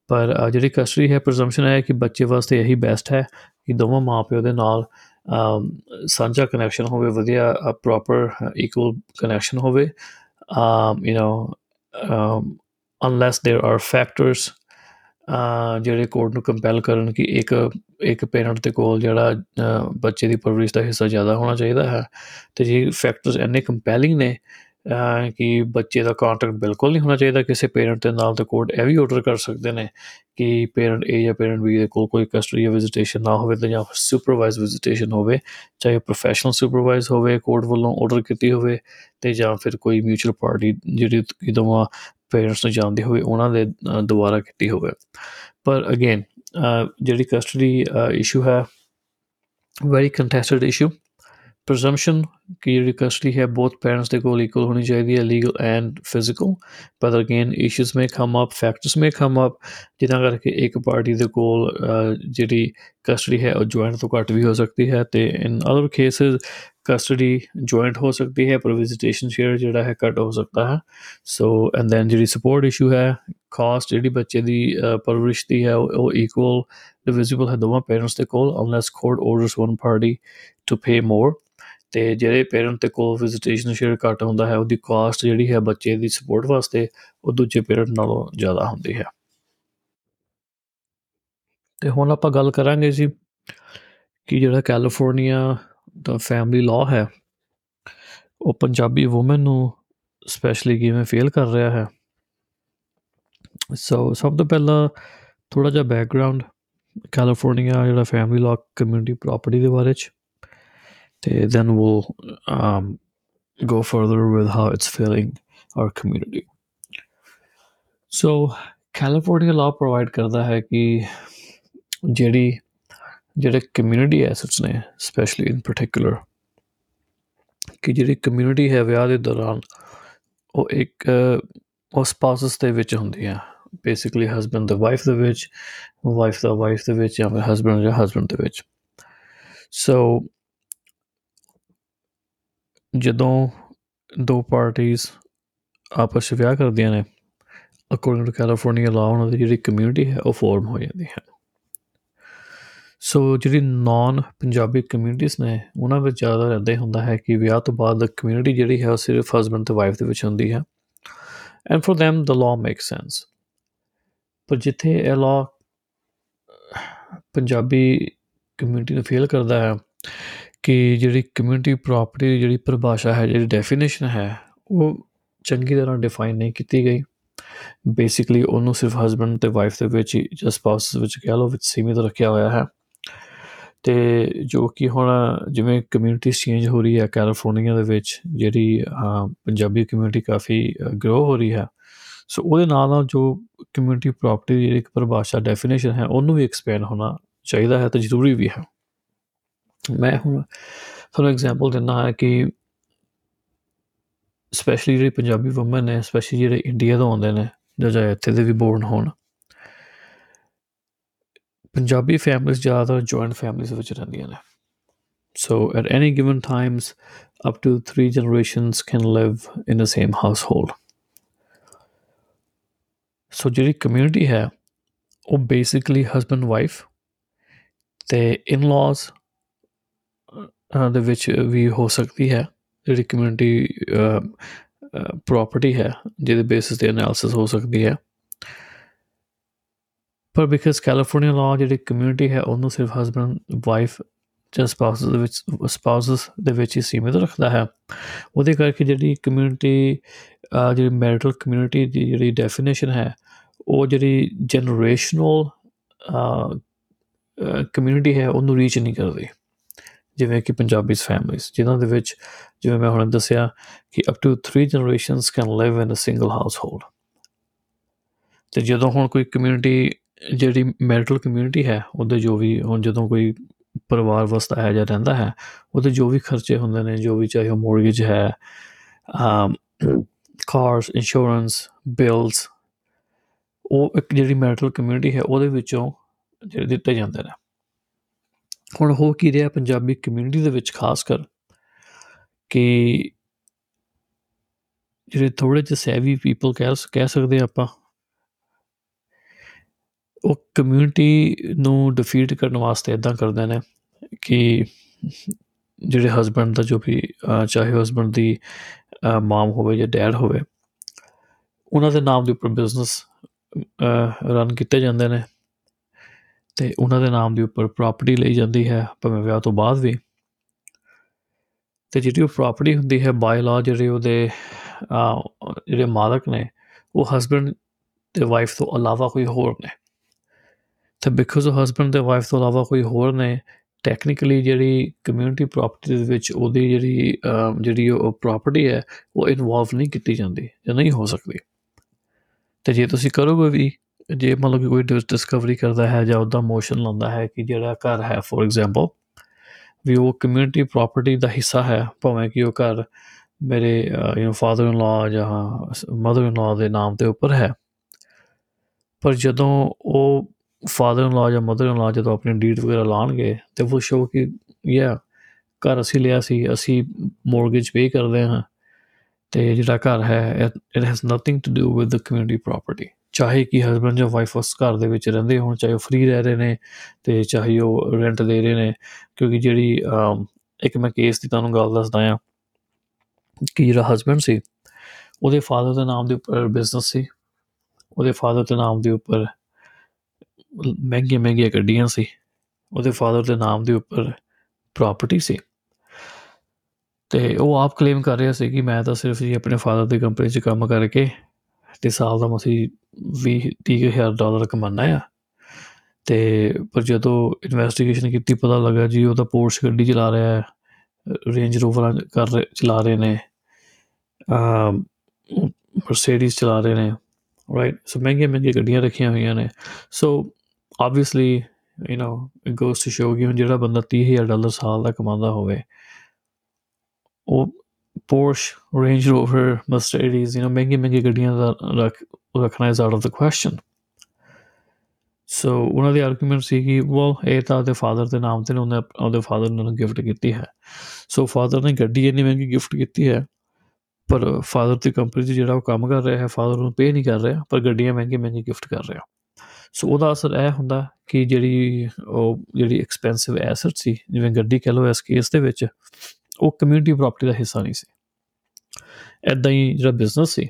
ਪਰ ਜਿਹੜੀ ਕਸਟਡੀ ਹੈ ਪ੍ਰੈਜ਼ੰਪਸ਼ਨ ਹੈ ਕਿ ਬੱਚੇ ਵਾਸਤੇ ਇਹੀ ਬੈਸਟ ਹੈ ਕਿ ਦੋਵਾਂ ਮਾਪਿਓ ਦੇ ਨਾਲ ਸਾਂਝਾ ਕਨੈਕਸ਼ਨ ਹੋਵੇ ਵਧੀਆ ਪ੍ਰੋਪਰ ਇਕੁਅਲ ਕਨੈਕਸ਼ਨ ਹੋਵੇ um, you know, um, unless there are factors ਜਿਹੜੇ ਕੋਰਟ ਨੂੰ ਕੰਪੈਲ ਕਰਨ ਕਿ ਇੱਕ ਇੱਕ ਪੇਰੈਂਟ ਦੇ ਕੋਲ ਜਿਹੜਾ ਬੱਚੇ ਦੀ ਪਰਵਰਿਸ਼ ਦਾ ਹਿੱਸਾ ਜ਼ਿਆਦਾ ਹੋਣਾ ਚਾਹੀਦਾ ਹੈ ਤੇ ਜੇ ਫੈਕਟਰਸ ਇੰਨੇ ਕੰਪੈਲਿੰਗ ਨੇ ਕਿ ਬੱਚੇ ਦਾ ਕੰਟੈਕਟ ਬਿਲਕੁਲ ਨਹੀਂ ਹੋਣਾ ਚਾਹੀਦਾ, ਕਿਸੇ ਪੇਰੈਂਟ ਦੇ ਨਾਲ ਤੇ ਕੋਰਟ ਇਹ ਵੀ ਆਰਡਰ ਕਰ ਸਕਦੇ ਨੇ ਕਿ ਪੇਰੈਂਟ ਏ ਜਾਂ ਪੇਰੈਂਟ ਬੀ ਦੇ ਕੋਲ ਕੋਈ ਕਸਟਡੀ ਜਾਂ ਵਿਜ਼ਿਟੇਸ਼ਨ ਨਾ ਹੋਵੇ ਤੇ ਜਾਂ ਸੁਪਰਵਾਈਜ਼ ਵਿਜ਼ਿਟੇਸ਼ਨ ਹੋਵੇ, ਚਾਹੇ ਪ੍ਰੋਫੈਸ਼ਨਲ ਸੁਪਰਵਾਈਜ਼ ਹੋਵੇ ਕੋਰਟ ਵੱਲੋਂ ਆਰਡਰ ਕੀਤੀ ਹੋਵੇ ਤੇ ਜਾਂ ਫਿਰ ਕੋਈ ਮਿਊਚੁਅਲ ਪਾਰਟੀ ਜਿਹੜੀ ਕਿ ਦੋਵਾਂ ਪੇਰੈਂਟਸ ਨੂੰ ਜਾਣਦੇ ਹੋਵੇ ਉਹਨਾਂ ਦੇ ਦੁਆਰਾ ਕੀਤੀ ਹੋਵੇ। ਪਰ ਅਗੇਨ ਜਿਹੜੀ ਕਸਟਡੀ ਇਸ਼ੂ ਹੈ ਵੈਰੀ ਕੰਟੈਸਟਡ ਇਸ਼ੂ presumption ਕਿ ਜਿਹੜੀ ਕਸਟਡੀ ਹੈ ਬੋਥ ਪੇਰੈਂਟਸ ਦੇ ਕੋਲ ਇਕੁਅਲ ਹੋਣੀ ਚਾਹੀਦੀ ਹੈ ਲੀਗਲ ਐਂਡ ਫਿਜ਼ੀਕਲ ਪਰ again issues may come up factors may come up ਜਿਨ੍ਹਾਂ ਕਰਕੇ ਇੱਕ ਪਾਰਟੀ ਦੇ ਕੋਲ ਜਿਹੜੀ ਕਸਟਡੀ ਹੈ ਉਹ ਜੁਆਇੰਟ ਤੋਂ ਘੱਟ ਵੀ ਹੋ ਸਕਦੀ ਹੈ ਤੇ in other cases custody joint ਹੋ ਸਕਦੀ ਹੈ, ਪਰ ਵਿਜ਼ਿਟੇਸ਼ਨ ਸ਼ੇਅਰ ਜਿਹੜਾ ਹੈ ਘੱਟ ਹੋ ਸਕਦਾ ਹੈ। ਸੋ ਐਂਡ ਦੈਨ ਜਿਹੜੀ ਸਪੋਰਟ ਇਸ਼ੂ ਹੈ ਕਾਸਟ ਜਿਹੜੀ ਬੱਚੇ ਦੀ ਪਰਵਰਿਸ਼ ਦੀ ਹੈ, ਉਹ ਇਕੁਅਲ ਡਿਵਿਜ਼ੀਬਲ ਹੈ ਦੋਵਾਂ ਪੇਰੈਂਟਸ ਦੇ ਕੋਲ unless court orders one party to pay more ਤੇ ਜਿਹੜੇ ਪੇਰੈਂਟ ਤੇ ਕੋਲ ਵਿਜ਼ਿਟੇਸ਼ਨ ਸ਼ੇਅਰ ਘੱਟ ਹੁੰਦਾ ਹੈ, ਉਹਦੀ ਕਾਸਟ ਜਿਹੜੀ ਹੈ ਬੱਚੇ ਦੀ ਸਪੋਰਟ ਵਾਸਤੇ ਉਹ ਦੂਜੇ ਪੇਰੈਂਟ ਨਾਲੋਂ ਜ਼ਿਆਦਾ ਹੁੰਦੀ ਹੈ। ਤੇ ਹੁਣ ਆਪਾਂ ਗੱਲ ਕਰਾਂਗੇ ਜੀ ਕਿ ਜਿਹੜਾ ਕੈਲੀਫੋਰਨੀਆ ਦਾ ਫੈਮਿਲੀ ਲਾਅ ਹੈ, ਉਹ ਪੰਜਾਬੀ ਔਮਨ ਨੂੰ ਸਪੈਸ਼ਲੀ ਕਿਵੇਂ ਫੇਲ ਕਰ ਰਿਹਾ ਹੈ। ਸੋ ਸਭ ਤੋਂ ਪਹਿਲਾਂ ਥੋੜਾ ਜਿਹਾ ਬੈਕਗ੍ਰਾਉਂਡ ਕੈਲੀਫੋਰਨੀਆ ਜਿਹੜਾ ਫੈਮਿਲੀ ਲਾਅ ਕਮਿਊਨਿਟੀ ਪ੍ਰਾਪਰਟੀ ਦੇ ਬਾਰੇ ਚ। Then we'll um, go further with how it's filling our community. So California law provide ਕਰਦਾ ਹੈ ਕਿ ਜਿਹੜੀ ਜਿਹੜੇ ਕਮਿਊਨਿਟੀ ਐਸੈਟਸ ਨੇ ਸਪੈਸ਼ਲੀ ਇਨ ਪਾਰਟਿਕੂਲਰ ਕਿ ਜਿਹੜੀ ਕਮਿਊਨਿਟੀ ਹੈ ਵਿਆਹ ਦੇ ਦੌਰਾਨ ਉਹ ਇੱਕ ਉਸ ਸਪਾਊਸਸ ਦੇ ਵਿੱਚ ਹੁੰਦੀ ਹੈ ਬੇਸਿਕਲੀ ਹਸਬੰਡ ਦਾ ਵਾਈਫ ਦੇ ਵਿੱਚ ਵਾਈਫ ਦਾ ਵਾਈਫ ਦੇ ਵਿੱਚ ਜਾਂ ਫਿਰ ਹਸਬੰਡ ਜਾਂ ਹਸਬੰਡ ਦੇ ਵਿੱਚ ਸੋ ਜਦੋਂ ਦੋ ਪਾਰਟੀਆਂ ਆਪਸ ਵਿੱਚ ਵਿਆਹ ਕਰਦੀਆਂ ਨੇ ਅਕੋਰਡਿੰਗ ਟੂ ਕੈਲੀਫੋਰਨੀਆ ਲਾਅ ਉਹਨਾਂ ਦੀ ਜਿਹੜੀ ਕਮਿਊਨਿਟੀ ਹੈ, ਉਹ ਫਾਰਮ ਹੋ ਜਾਂਦੀ ਹੈ। ਸੋ ਜਿਹੜੀ ਨਾਨ ਪੰਜਾਬੀ ਕਮਿਊਨਿਟੀਆਂ ਨੇ, ਉਹਨਾਂ ਵਿੱਚ ਜ਼ਿਆਦਾ ਰਹਿੰਦੇ ਹੁੰਦਾ ਹੈ ਕਿ ਵਿਆਹ ਤੋਂ ਬਾਅਦ ਕਮਿਊਨਿਟੀ ਜਿਹੜੀ ਹੈ, ਉਹ ਸਿਰਫ ਹਸਬੰਡ ਤੇ ਵਾਈਫ ਦੇ ਵਿੱਚ ਹੁੰਦੀ ਹੈ। And for them, the law makes sense. ਪਰ ਜਿੱਥੇ ਇਹ ਲਾਅ ਪੰਜਾਬੀ ਕਮਿਊਨਿਟੀ ਨੂੰ ਫੇਲ ਕਰਦਾ ਹੈ ਕਿ ਜਿਹੜੀ ਕਮਿਊਨਿਟੀ ਪ੍ਰੋਪਰਟੀ ਦੀ ਜਿਹੜੀ ਪਰਿਭਾਸ਼ਾ ਹੈ, ਜਿਹੜੀ ਡੈਫੀਨੇਸ਼ਨ ਹੈ, ਉਹ ਚੰਗੀ ਤਰ੍ਹਾਂ ਡਿਫਾਈਨ ਨਹੀਂ ਕੀਤੀ ਗਈ। ਬੇਸਿਕਲੀ ਉਹਨੂੰ ਸਿਰਫ ਹਸਬੰਡ ਤੇ ਵਾਈਫ ਦੇ ਵਿੱਚ ਹੀ ਜਾਂ ਸਪਾਊਸ ਵਿੱਚ ਕਹਿ ਲਓ, ਵਿੱਚ ਸੀਮਿਤ ਰੱਖਿਆ ਹੋਇਆ ਹੈ। ਤੇ ਜੋ ਕਿ ਹੁਣ ਜਿਵੇਂ ਕਮਿਊਨਿਟੀ ਚੇਂਜ ਹੋ ਰਹੀ ਹੈ ਕੈਲੀਫੋਰਨੀਆ ਦੇ ਵਿੱਚ ਜਿਹੜੀ ਪੰਜਾਬੀ ਕਮਿਊਨਿਟੀ ਕਾਫੀ ਗਰੋ ਹੋ ਰਹੀ ਹੈ। ਸੋ ਉਹਦੇ ਨਾਲ ਨਾਲ ਜੋ ਕਮਿਊਨਿਟੀ ਪ੍ਰਾਪਰਟੀ ਦੀ ਜਿਹੜੀ ਪਰਿਭਾਸ਼ਾ ਡੈਫੀਨੇਸ਼ਨ ਹੈ, ਉਹਨੂੰ ਵੀ ਐਕਸਪੈਂਡ ਹੋਣਾ ਚਾਹੀਦਾ ਹੈ ਤੇ ਜ਼ਰੂਰੀ ਵੀ ਹੈ। ਮੈਂ ਹੁਣ ਤੁਹਾਨੂੰ ਐਗਜ਼ਾਮਪਲ ਦਿੰਦਾ ਹਾਂ ਕਿ ਸਪੈਸ਼ਲੀ ਜਿਹੜੀ ਪੰਜਾਬੀ ਔਮਨ ਨੇ ਸਪੈਸ਼ਲੀ ਜਿਹੜੇ ਇੰਡੀਆ ਤੋਂ ਆਉਂਦੇ ਨੇ ਜਾਂ ਜਾਂ ਇੱਥੇ ਦੇ ਵੀ ਬੋਰਨ ਹੋਣ, ਪੰਜਾਬੀ ਫੈਮਿਲੀਜ਼ ਜ਼ਿਆਦਾ ਜੁਆਇੰਟ ਫੈਮਿਲੀਜ਼ ਵਿੱਚ ਰਹਿੰਦੀਆਂ ਨੇ। So at any given times up to 3 generations can live in the same household. So ਜਿਹੜੀ ਕਮਿਊਨਿਟੀ ਹੈ, ਉਹ ਬੇਸਿਕਲੀ ਹਸਬੰਡ ਵਾਈਫ ਤੇ ਇਨ-ਲॉज ਦੇ ਵਿੱਚ ਵੀ ਹੋ ਸਕਦੀ ਹੈ, ਜਿਹੜੀ ਕਮਿਊਨਿਟੀ ਪ੍ਰਾਪਰਟੀ ਹੈ, ਜਿਹਦੇ ਬੇਸਿਸ ਤੇ ਐਨਾਲਿਸਿਸ ਹੋ ਸਕਦੀ ਹੈ। ਪਰ ਬਿਕਾਜ਼ ਕੈਲੀਫੋਰਨੀਆ ਲਾਅ ਜਿਹੜੀ ਕਮਿਊਨਿਟੀ ਹੈ, ਉਹਨੂੰ ਸਿਰਫ ਹਸਬੰਡ ਵਾਈਫ ਜਾਂ ਸਪਾਊਸਸ ਦੇ ਵਿੱਚ ਸਪਾਊਸਸ ਦੇ ਵਿੱਚ ਹੀ ਸੀਮਿਤ ਰੱਖਦਾ ਹੈ। ਉਹਦੇ ਕਰਕੇ ਜਿਹੜੀ ਕਮਿਊਨਿਟੀ ਜਿਹੜੀ ਮੈਰਿਟਲ ਕਮਿਊਨਿਟੀ ਦੀ ਜਿਹੜੀ ਡੈਫੀਨੇਸ਼ਨ ਹੈ, ਉਹ ਜਿਹੜੀ ਜਨਰੇਸ਼ਨਲ ਕਮਿਊਨਿਟੀ ਹੈ, ਉਹਨੂੰ ਰੀਚ ਨਹੀਂ ਕਰਦੀ। ਜਿਵੇਂ ਕਿ ਪੰਜਾਬੀ ਫੈਮਿਲੀਜ਼ ਜਿਨ੍ਹਾਂ ਦੇ ਵਿੱਚ ਜਿਵੇਂ ਮੈਂ ਹੁਣ ਦੱਸਿਆ ਕਿ up to 3 generations can live in a single household ਤੇ ਜਦੋਂ ਹੁਣ ਕੋਈ ਕਮਿਊਨਿਟੀ ਜਿਹੜੀ ਮੈਰਿਟਲ ਕਮਿਊਨਿਟੀ ਹੈ, ਉਹਦੇ ਜੋ ਵੀ ਹੁਣ ਜਦੋਂ ਕੋਈ ਪਰਿਵਾਰ ਵਸਦਾ ਹੈ ਜਾਂ ਰਹਿੰਦਾ ਹੈ, ਉਹਦੇ ਜੋ ਵੀ ਖਰਚੇ ਹੁੰਦੇ ਨੇ, ਜੋ ਵੀ ਚਾਹੇ ਉਹ ਮੋਰਗੇਜ ਹੈ ਕਾਰਸ ਇੰਸ਼ੋਰੈਂਸ ਬਿਲਸ ਉਹ ਇੱਕ ਜਿਹੜੀ ਮੈਰਿਟਲ ਕਮਿਊਨਿਟੀ ਹੈ, ਉਹਦੇ ਵਿੱਚੋਂ ਜਿਹੜੇ ਦਿੱਤੇ ਜਾਂਦੇ ਨੇ। ਹੁਣ ਹੋ ਕੀ ਰਿਹਾ ਪੰਜਾਬੀ ਕਮਿਊਨਿਟੀ ਦੇ ਵਿੱਚ ਖਾਸ ਕਰ ਕਿ ਜਿਹੜੇ ਥੋੜੇ ਜਿਹੇ ਸੈਵੀ ਪੀਪਲ ਕਹਿ ਕਹਿ ਸਕਦੇ ਆਪਾਂ, ਉਹ ਕਮਿਊਨਿਟੀ ਨੂੰ ਡਿਫੀਟ ਕਰਨ ਵਾਸਤੇ ਇਦਾਂ ਕਰਦੇ ਨੇ ਕਿ ਜਿਹੜੇ ਹਸਬੰਡ ਦਾ ਜੋ ਵੀ ਚਾਹੇ ਹਸਬੰਡ ਦੀ ਮਾਮ ਹੋਵੇ ਜਾਂ ਡੈਡ ਹੋਵੇ, ਉਹਨਾਂ ਦੇ ਨਾਮ ਦੇ ਉੱਪਰ ਬਿਜ਼ਨਸ ਰਨ ਕੀਤੇ ਜਾਂਦੇ ਨੇ। ਤੇ ਉਹਨਾਂ ਦੇ ਨਾਮ ਦੇ ਉੱਪਰ ਪ੍ਰਾਪਰਟੀ ਲਈ ਜਾਂਦੀ ਹੈ, ਭਾਵੇਂ ਵਿਆਹ ਤੋਂ ਬਾਅਦ ਵੀ। ਤੇ ਜਿਹੜੀ ਉਹ ਪ੍ਰਾਪਰਟੀ ਹੁੰਦੀ ਹੈ ਬਾਈ ਲਾ ਜਿਹੜੇ ਉਹਦੇ ਜਿਹੜੇ ਮਾਲਕ ਨੇ, ਉਹ ਹਸਬੰਡ ਤੇ ਵਾਈਫ ਤੋਂ ਇਲਾਵਾ ਕੋਈ ਹੋਰ ਨੇ। ਤੇ ਬਿਕਾਜ਼ ਉਹ ਹਸਬੰਡ ਤੇ ਵਾਈਫ ਤੋਂ ਇਲਾਵਾ ਕੋਈ ਹੋਰ ਨੇ ਟੈਕਨੀਕਲੀ ਜਿਹੜੀ ਕਮਿਊਨਿਟੀ ਪ੍ਰਾਪਰਟੀ ਦੇ ਵਿੱਚ ਉਹਦੀ ਜਿਹੜੀ ਜਿਹੜੀ ਉਹ ਪ੍ਰਾਪਰਟੀ ਹੈ, ਉਹ ਇਨਵੋਲਵ ਨਹੀਂ ਕੀਤੀ ਜਾਂਦੀ, ਜਾਂ ਨਹੀਂ ਹੋ ਸਕਦੀ। ਤੇ ਜੇ ਤੁਸੀਂ ਕਰੋਗੇ ਵੀ ਜੇ ਮਤਲਬ ਕਿ ਕੋਈ ਡਿਸਕਵਰੀ ਕਰਦਾ ਹੈ ਜਾਂ ਉਹਦਾ ਮੋਸ਼ਨ ਲਾਉਂਦਾ ਹੈ ਕਿ ਜਿਹੜਾ ਘਰ ਹੈ ਫੋਰ ਐਗਜ਼ਾਮਪਲ ਵੀ ਉਹ ਕਮਿਊਨਿਟੀ ਪ੍ਰਾਪਰਟੀ ਦਾ ਹਿੱਸਾ ਹੈ, ਭਾਵੇਂ ਕਿ ਉਹ ਘਰ ਮੇਰੇ ਯੂ نو ਫਾਦਰ ਇਨ ਲਾ ਜਾਂ ਮਦਰ ਇਨ ਲਾ ਦੇ ਨਾਮ ਤੇ ਉੱਪਰ ਹੈ, ਪਰ ਜਦੋਂ ਉਹ ਫਾਦਰ ਇਨ ਲਾ ਜਾਂ ਮਦਰ ਇਨ ਲਾ ਜਦੋਂ ਆਪਣੀ ਡੀਡ ਵਗੈਰਾ ਲਾਣਗੇ ਤੇ ਉਹ ਸ਼ੋ ਕਿ ਯਾ ਘਰ ਅਸੀਂ ਲਿਆ ਸੀ, ਅਸੀਂ ਮੋਰਗੇਜ ਪੇ ਕਰਦੇ ਹਾਂ, ਤੇ ਜਿਹੜਾ ਘਰ ਹੈ it has nothing to do with the community property ਚਾਹੇ ਕਿ ਹਸਬੰਡ ਜਾਂ ਵਾਈਫ ਉਸ ਘਰ ਦੇ ਵਿੱਚ ਰਹਿੰਦੇ ਹੋਣ, ਚਾਹੇ ਉਹ ਫ੍ਰੀ ਰਹਿ ਰਹੇ ਨੇ ਤੇ ਚਾਹੇ ਉਹ ਰੈਂਟ ਦੇ ਰਹੇ ਨੇ, ਕਿਉਂਕਿ ਜਿਹੜੀ ਇੱਕ ਮੈਂ ਕੇਸ ਦੀ ਤੁਹਾਨੂੰ ਗੱਲ ਦੱਸਦਾ ਆ ਕਿ ਜਿਹੜਾ ਹਸਬੰਡ ਸੀ, ਉਹਦੇ ਫਾਦਰ ਦੇ ਨਾਮ ਦੇ ਉੱਪਰ ਬਿਜ਼ਨਸ ਸੀ, ਉਹਦੇ ਫਾਦਰ ਦੇ ਨਾਮ ਦੇ ਉੱਪਰ ਮਹਿੰਗੀਆਂ ਮਹਿੰਗੀਆਂ ਗੱਡੀਆਂ ਸੀ, ਉਹਦੇ ਫਾਦਰ ਦੇ ਨਾਮ ਦੇ ਉੱਪਰ ਪ੍ਰਾਪਰਟੀ ਸੀ। ਤੇ ਉਹ ਆਪ ਕਲੇਮ ਕਰ ਰਿਹਾ ਸੀ ਕਿ ਮੈਂ ਤਾਂ ਸਿਰਫ ਜੀ ਆਪਣੇ ਫਾਦਰ ਦੀ ਕੰਪਨੀ 'ਚ ਕੰਮ ਕਰਕੇ ਤੇ ਸਾਲ ਦਾ ਮਸੀ 20 30000 ਡਾਲਰ ਕਮਾਨਾ ਆ। ਤੇ ਪਰ ਜਦੋਂ ਇਨਵੈਸਟੀਗੇਸ਼ਨ ਕੀਤੀ, ਪਤਾ ਲੱਗਾ ਜੀ ਉਹ ਤਾਂ ਪੋਰਸ਼ ਗੱਡੀ ਚਲਾ ਰਿਹਾ ਹੈ ਰੇਂਜ ਰੋਵਰ ਕਰ ਚਲਾ ਰਹੇ ਨੇ ਆ ਮਰਸੀਡੀਜ਼ ਚਲਾ ਰਹੇ ਨੇ ਰਾਈਟ ਸੋ ਮਹਿੰਗੀਆਂ ਮਹਿੰਗੀਆਂ ਗੱਡੀਆਂ ਰੱਖੀਆਂ ਹੋਈਆਂ ਨੇ। So obviously you know it goes to show ਕਿ ਜਿਹੜਾ ਬੰਦਾ 30000 ਡਾਲਰ ਸਾਲ ਦਾ ਕਮਾਉਂਦਾ ਹੋਵੇ, ਉਹ Porsche, Range Rover, Mercedes, you know, ਮਹਿੰਗੀ ਮਹਿੰਗੀ ਗੱਡੀਆਂ ਦਾ ਰੱਖ ਰੱਖਣਾ is out of the question so ਉਹਨਾਂ ਦੀ ਆਰਗੂਮੈਂਟ ਸੀ ਕਿ ਵੈਲ ਇਹ ਤਾਂ ਉਹਦੇ ਫਾਦਰ ਦੇ ਨਾਮ ਤੇ ਉਹਨੇ ਉਹਦੇ ਫਾਦਰ ਨੇ ਉਹਨੂੰ ਗਿਫਟ ਕੀਤੀ ਹੈ। ਸੋ ਫਾਦਰ ਨੇ ਗੱਡੀ ਇੰਨੀ ਮਹਿੰਗੀ ਗਿਫਟ ਕੀਤੀ ਹੈ ਪਰ ਫਾਦਰ ਦੀ ਕੰਪਨੀ 'ਚ ਜਿਹੜਾ ਉਹ ਕੰਮ ਕਰ ਰਿਹਾ ਹੈ ਫਾਦਰ ਨੂੰ ਪੇ ਨਹੀਂ ਕਰ ਰਿਹਾ ਪਰ ਗੱਡੀਆਂ ਮਹਿੰਗੀ ਮਹਿੰਗੀ ਗਿਫਟ ਕਰ ਰਿਹਾ। ਸੋ ਉਹਦਾ ਅਸਰ ਇਹ ਹੁੰਦਾ ਕਿ ਜਿਹੜੀ ਉਹ ਜਿਹੜੀ ਐਕਸਪੈਂਸਿਵ ਐਸੈਟ ਸੀ ਜਿਵੇਂ ਗੱਡੀ ਕਹ ਲਓ ਇਸ ਕੇਸ ਦੇ ਵਿੱਚ ਉਹ ਕਮਿਊਨਿਟੀ ਪ੍ਰਾਪਰਟੀ ਦਾ ਹਿੱਸਾ ਨਹੀਂ ਸੀ। ਐਦਾਂ ਹੀ ਜਿਹੜਾ ਬਿਜ਼ਨਸ ਸੀ,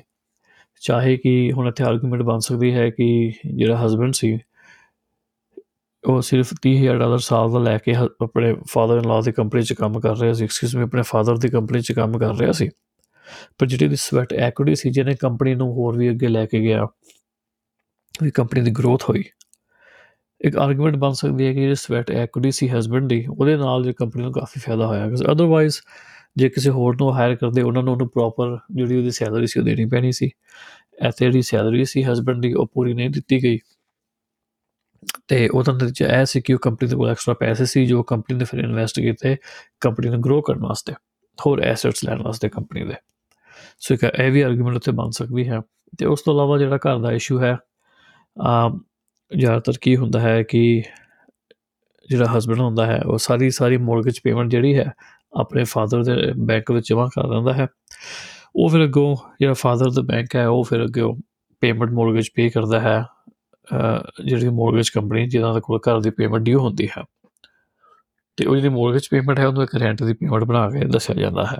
ਚਾਹੇ ਕਿ ਹੁਣ ਇੱਥੇ ਆਰਗੂਮੈਂਟ ਬਣ ਸਕਦੀ ਹੈ ਕਿ ਜਿਹੜਾ ਹਸਬੰਡ ਸੀ, ਉਹ ਸਿਰਫ 30000 ਡਾਲਰ ਸਾਲ ਦਾ ਲੈ ਕੇ ਆਪਣੇ ਫਾਦਰ ਇਨ ਲਾ ਦੀ ਕੰਪਨੀ 'ਚ ਕੰਮ ਕਰ ਰਿਹਾ ਸੀ। ਐਕਸਕਿਊਜ਼ ਮੀ ਆਪਣੇ ਫਾਦਰ ਦੀ ਕੰਪਨੀ 'ਚ ਕੰਮ ਕਰ ਰਿਹਾ ਸੀ। ਪਰ ਜਿਹੜੀ ਦੀ ਸਵੈਟ ਐਕੁਇਟੀ ਸੀ, ਜਿਹਨੇ ਕੰਪਨੀ ਨੂੰ ਹੋਰ ਵੀ ਅੱਗੇ ਲੈ ਕੇ ਗਿਆ ਵੀ ਕੰਪਨੀ ਦੀ ਗਰੋਥ ਹੋਈ। ਇੱਕ ਆਰਗੂਮੈਂਟ ਬਣ ਸਕਦੀ ਹੈ ਕਿ ਜੇ ਸਵੈਟ ਐਕੁਇਟੀ ਸੀ ਹਸਬੰਡ ਦੀ, ਉਹਦੇ ਨਾਲ ਜੇ ਕੰਪਨੀ ਨੂੰ ਕਾਫੀ ਫਾਇਦਾ ਹੋਇਆ ਕਿਉਂਕਿ ਅਦਰਵਾਈਜ਼ ਜੇ ਕਿਸੇ ਹੋਰ ਨੂੰ ਹਾਇਰ ਕਰਦੇ, ਉਹਨਾਂ ਨੂੰ ਉਹਨੂੰ ਪ੍ਰੋਪਰ ਜਿਹੜੀ ਉਹਦੀ ਸੈਲਰੀ ਸੀ ਉਹ ਦੇਣੀ ਪੈਣੀ ਸੀ। ਐਤੇ ਜਿਹੜੀ ਸੈਲਰੀ ਸੀ ਹਸਬੰਡ ਦੀ, ਉਹ ਪੂਰੀ ਨਹੀਂ ਦਿੱਤੀ ਗਈ। ਤੇ ਉਹਦਾ ਨਤੀਜਾ ਇਹ ਸੀ ਕਿ ਉਹ ਕੰਪਨੀ ਦੇ ਕੋਲ ਐਕਸਟਰਾ ਪੈਸੇ ਸੀ, ਜੋ ਕੰਪਨੀ ਨੇ ਫਿਰ ਇਨਵੈਸਟ ਕੀਤੇ ਕੰਪਨੀ ਨੂੰ ਗਰੋ ਕਰਨ ਵਾਸਤੇ, ਹੋਰ ਐਸੈਟਸ ਲੈਣ ਵਾਸਤੇ ਕੰਪਨੀ ਦੇ। ਸੋ ਇੱਕ ਇਹ ਵੀ ਆਰਗੂਮੈਂਟ ਉੱਤੇ ਬਣ ਸਕਦੀ ਹੈ। ਤੇ ਉਸ ਤੋਂ ਇਲਾਵਾ ਜਿਹੜਾ ਘਰ ਦਾ ਇਸ਼ੂ ਹੈ ਆ ਜ਼ਿਆਦਾਤਰ ਕੀ ਹੁੰਦਾ ਹੈ ਕਿ ਜਿਹੜਾ ਹਸਬੰਡ ਹੁੰਦਾ ਹੈ, ਉਹ ਸਾਰੀ ਸਾਰੀ ਮੋਰਗੇਜ ਪੇਮੈਂਟ ਜਿਹੜੀ ਹੈ, ਆਪਣੇ ਫਾਦਰ ਦੇ ਬੈਂਕ ਵਿੱਚ ਜਮ੍ਹਾਂ ਕਰ ਦਿੰਦਾ ਹੈ। ਉਹ ਫਿਰ ਅੱਗੋਂ ਜਿਹੜਾ ਫਾਦਰ ਦਾ ਬੈਂਕ ਹੈ, ਉਹ ਫਿਰ ਅੱਗੇ ਪੇਮੈਂਟ ਮੋਰਗੇਜ ਪੇ ਕਰਦਾ ਹੈ। ਜਿਹੜੀ ਮੋਰਗੇਜ ਕੰਪਨੀ ਜਿਹਨਾਂ ਦੇ ਕੋਲ ਘਰ ਦੀ ਪੇਮੈਂਟ ਡਿਊ ਹੁੰਦੀ ਹੈ। ਤੇ ਉਹ ਜਿਹੜੀ ਮੋਰਗੇਜ ਪੇਮੈਂਟ ਹੈ, ਉਹਨੂੰ ਇੱਕ ਰੈਂਟ ਦੀ ਪੇਮੈਂਟ ਬਣਾ ਕੇ ਦੱਸਿਆ ਜਾਂਦਾ ਹੈ।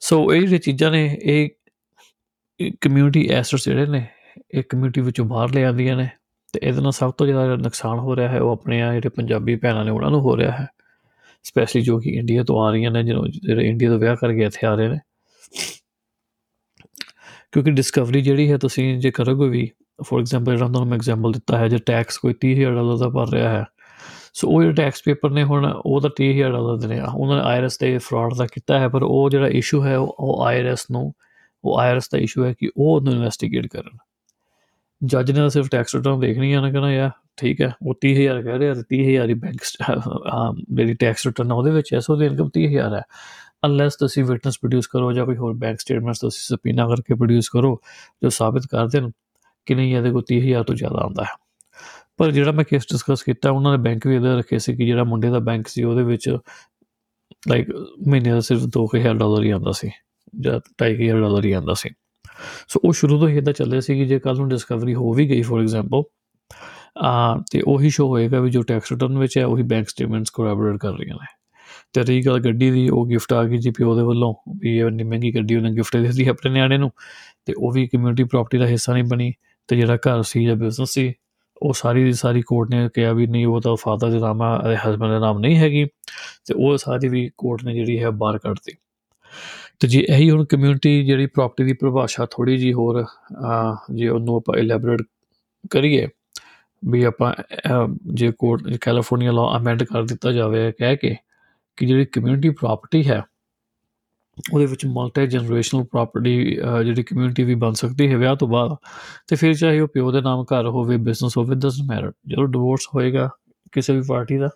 ਸੋ ਇਹ ਜਿਹੜੀ ਚੀਜ਼ਾਂ ਨੇ, ਇਹ ਕਮਿਊਨਿਟੀ ਐਸੈਟਸ ਜਿਹੜੇ ਨੇ ਇਹ ਕਮਿਊਨਿਟੀ ਵਿੱਚੋਂ ਬਾਹਰ ਲੈ ਆਉਂਦੀਆਂ ਨੇ ਤੇ ਇਹਦੇ ਨਾਲ ਸਭ ਤੋਂ ਜ਼ਿਆਦਾ ਨੁਕਸਾਨ ਹੋ ਰਿਹਾ ਹੈ, ਉਹ ਆਪਣੇ ਆ ਜਿਹੜੇ ਪੰਜਾਬੀ ਭੈਣਾਂ ਨੇ ਉਹਨਾਂ ਨੂੰ ਹੋ ਰਿਹਾ ਹੈ। ਸਪੈਸ਼ਲੀ ਜੋ ਕਿ ਇੰਡੀਆ ਤੋਂ ਆ ਰਹੀਆਂ ਨੇ ਜਿਹੜੇ ਇੰਡੀਆ ਤੋਂ ਵਿਆਹ ਕਰਕੇ ਇੱਥੇ ਆ ਰਹੇ ਨੇ। ਕਿਉਂਕਿ ਡਿਸਕਵਰੀ ਜਿਹੜੀ ਹੈ, ਤੁਸੀਂ ਜੇ ਕਰੋਗੇ ਵੀ ਫੋਰ ਐਗਜ਼ਾਮਪਲ ਜਿਹੜਾ ਤੁਹਾਨੂੰ ਮੈਂ ਐਗਜ਼ਾਮਪਲ ਦਿੱਤਾ ਹੈ, ਜੇ ਟੈਕਸ ਕੋਈ 30000 ਡਾਲਰ ਦਾ ਭਰ ਰਿਹਾ ਹੈ ਸੋ ਉਹ ਜਿਹੜਾ ਟੈਕਸ ਪੇਪਰ ਨੇ ਹੁਣ, ਉਹ ਤਾਂ 30000 ਡਾਲਰ ਦੇ ਨੇ। ਉਹਨਾਂ ਨੇ ਆਈਆਰਐਸ ਤੇ ਫਰਾਡ ਦਾ ਕੀਤਾ ਹੈ, ਪਰ ਉਹ ਜਿਹੜਾ ਇਸ਼ੂ ਹੈ, ਉਹ ਆਈਆਰਐਸ ਨੂੰ, ਉਹ ਆਈਆਰਐਸ ਦਾ ਇਸ਼ੂ ਹੈ ਕਿ ਉਹ ਉਹਨੂੰ ਇਨਵੈਸਟੀਗੇਟ ਕਰਨ। ਜੱਜ ਨੇ ਸਿਰਫ ਟੈਕਸ ਰਿਟਰਨ ਦੇਖਣੀ ਆ ਨਾ ਕਹਿੰਦਾ ਯਾ ਠੀਕ ਹੈ, ਉਹ 30000 ਕਹਿ ਰਿਹਾ ਤੇ 30000 ਹੀ ਬੈਂਕ ਜਿਹੜੀ ਟੈਕਸ ਰਿਟਰਨ ਉਹਦੇ ਵਿੱਚ ਐ ਸੋ ਦੀ ਇਨਕਮ 30000 ਹੈ। ਅਨਲੈਸ ਤੁਸੀਂ ਵਿਟਨੈਸ ਪ੍ਰੋਡਿਊਸ ਕਰੋ ਜਾਂ ਕੋਈ ਹੋਰ ਬੈਂਕ ਸਟੇਟਮੈਂਟਸ ਤੁਸੀਂ ਸਪੀਨਾ ਕਰਕੇ ਪ੍ਰੋਡਿਊਸ ਕਰੋ, ਜੋ ਸਾਬਿਤ ਕਰ ਦੇਣ ਕਿ ਨਹੀਂ, ਇਹਦੇ ਕੋਲ 30000 ਤੋਂ ਜ਼ਿਆਦਾ ਆਉਂਦਾ ਹੈ। ਪਰ ਜਿਹੜਾ ਮੈਂ ਕੇਸ ਡਿਸਕਸ ਕੀਤਾ, ਉਹਨਾਂ ਨੇ ਬੈਂਕ ਵੀ ਇਹਦਾ ਰੱਖੇ ਸੀ ਕਿ ਜਿਹੜਾ ਮੁੰਡੇ ਦਾ ਬੈਂਕ ਸੀ, ਉਹਦੇ ਵਿੱਚ ਲਾਈਕ ਮਹੀਨੇ ਦਾ ਸਿਰਫ 2000 ਡਾਲਰ ਹੀ ਆਉਂਦਾ ਸੀ, ਜਾਂ 2500 ਡਾਲਰ ਹੀ ਆਉਂਦਾ ਸੀ। ਸੋ ਉਹ ਸ਼ੁਰੂ ਤੋਂ ਹੀ ਇਦਾਂ ਚੱਲਿਆ ਸੀ ਕਿ ਜੇ ਕੱਲ ਨੂੰ ਡਿਸਕਵਰੀ ਹੋ ਵੀ ਗਈ ਫੋਰ ਐਗਜ਼ਾਮਪਲ ਆ ਤੇ ਉਹੀ ਸ਼ੋ ਹੋਏਗਾ ਵੀ ਜੋ ਟੈਕਸ ਰਿਟਰਨ ਵਿੱਚ ਹੈ, ਉਹੀ ਬੈਂਕ ਸਟੇਟਮੈਂਟਸ ਕੋਰੈਬੋਰੇਟ ਕਰ ਰਹੀਆਂ ਨੇ। ਤੇ ਰਹੀ ਗੱਲ ਗੱਡੀ ਦੀ, ਉਹ ਗਿਫਟ ਆ ਗਈ ਜੀ ਪਿਓ ਦੇ ਵੱਲੋਂ, ਵੀ ਇਹ ਇੰਨੀ ਮਹਿੰਗੀ ਗੱਡੀ ਉਹਨੇ ਗਿਫਟ ਦਿੱਤੀ ਆਪਣੇ ਨਿਆਣੇ ਨੂੰ, ਤੇ ਉਹ ਵੀ ਕਮਿਊਨਿਟੀ ਪ੍ਰਾਪਰਟੀ ਦਾ ਹਿੱਸਾ ਨਹੀਂ ਬਣੀ, ਤੇ ਜਿਹੜਾ ਘਰ ਸੀ, ਜਾਂ ਬਿਜ਼ਨਸ ਸੀ, ਉਹ ਸਾਰੀ ਦੀ ਸਾਰੀ ਕੋਰਟ ਨੇ ਕਿਹਾ ਵੀ ਨਹੀਂ, ਉਹ ਤਾਂ ਫਾਦਰ ਦੇ ਨਾਮ ਆ ਹਸਬੰਡ ਦੇ ਨਾਮ ਨਹੀਂ ਹੈਗੀ, ਤੇ ਉਹ ਸਾਰੀ ਵੀ ਕੋਰਟ ਨੇ ਜਿਹੜੀ ਹੈ ਬਾਹਰ ਕੱਢਤੀ ਤੇ ਜੇ ਇਹੀ ਹੁਣ ਕਮਿਊਨਿਟੀ ਜਿਹੜੀ ਪ੍ਰਾਪਰਟੀ ਦੀ ਪਰਿਭਾਸ਼ਾ ਥੋੜੀ ਜੀ ਹੋਰ ਜੇ ਉਹਨੂੰ ਆਪਾਂ ਇਲੈਬੋਰੇਟ ਕਰੀਏ, ਵੀ ਆਪਾਂ ਜੇ ਕੋਰਟ ਕੈਲੀਫੋਰਨੀਆ ਲਾਅ ਅਮੈਂਡ ਕਰ ਦਿੱਤਾ ਜਾਵੇ ਕਹਿ ਕੇ ਕਿ ਜਿਹੜੀ ਕਮਿਊਨਿਟੀ ਪ੍ਰਾਪਰਟੀ ਹੈ, ਉਹਦੇ ਵਿੱਚ ਮਲਟੀ ਜਨਰੇਸ਼ਨਲ ਪ੍ਰਾਪਰਟੀ ਜਿਹੜੀ ਕਮਿਊਨਿਟੀ ਵੀ ਬਣ ਸਕਦੀ ਹੈ ਵਿਆਹ ਤੋਂ ਬਾਅਦ, ਤੇ ਫਿਰ ਚਾਹੇ ਉਹ ਪਿਓ ਦੇ ਨਾਮ ਘਰ ਹੋਵੇ ਬਿਜ਼ਨਸ ਹੋਵੇ ਡਸਨਟ ਮੈਟਰ ਜਦੋਂ ਡਿਵੋਰਸ ਹੋਏਗਾ ਕਿਸੇ ਵੀ ਪਾਰਟੀ ਦਾ,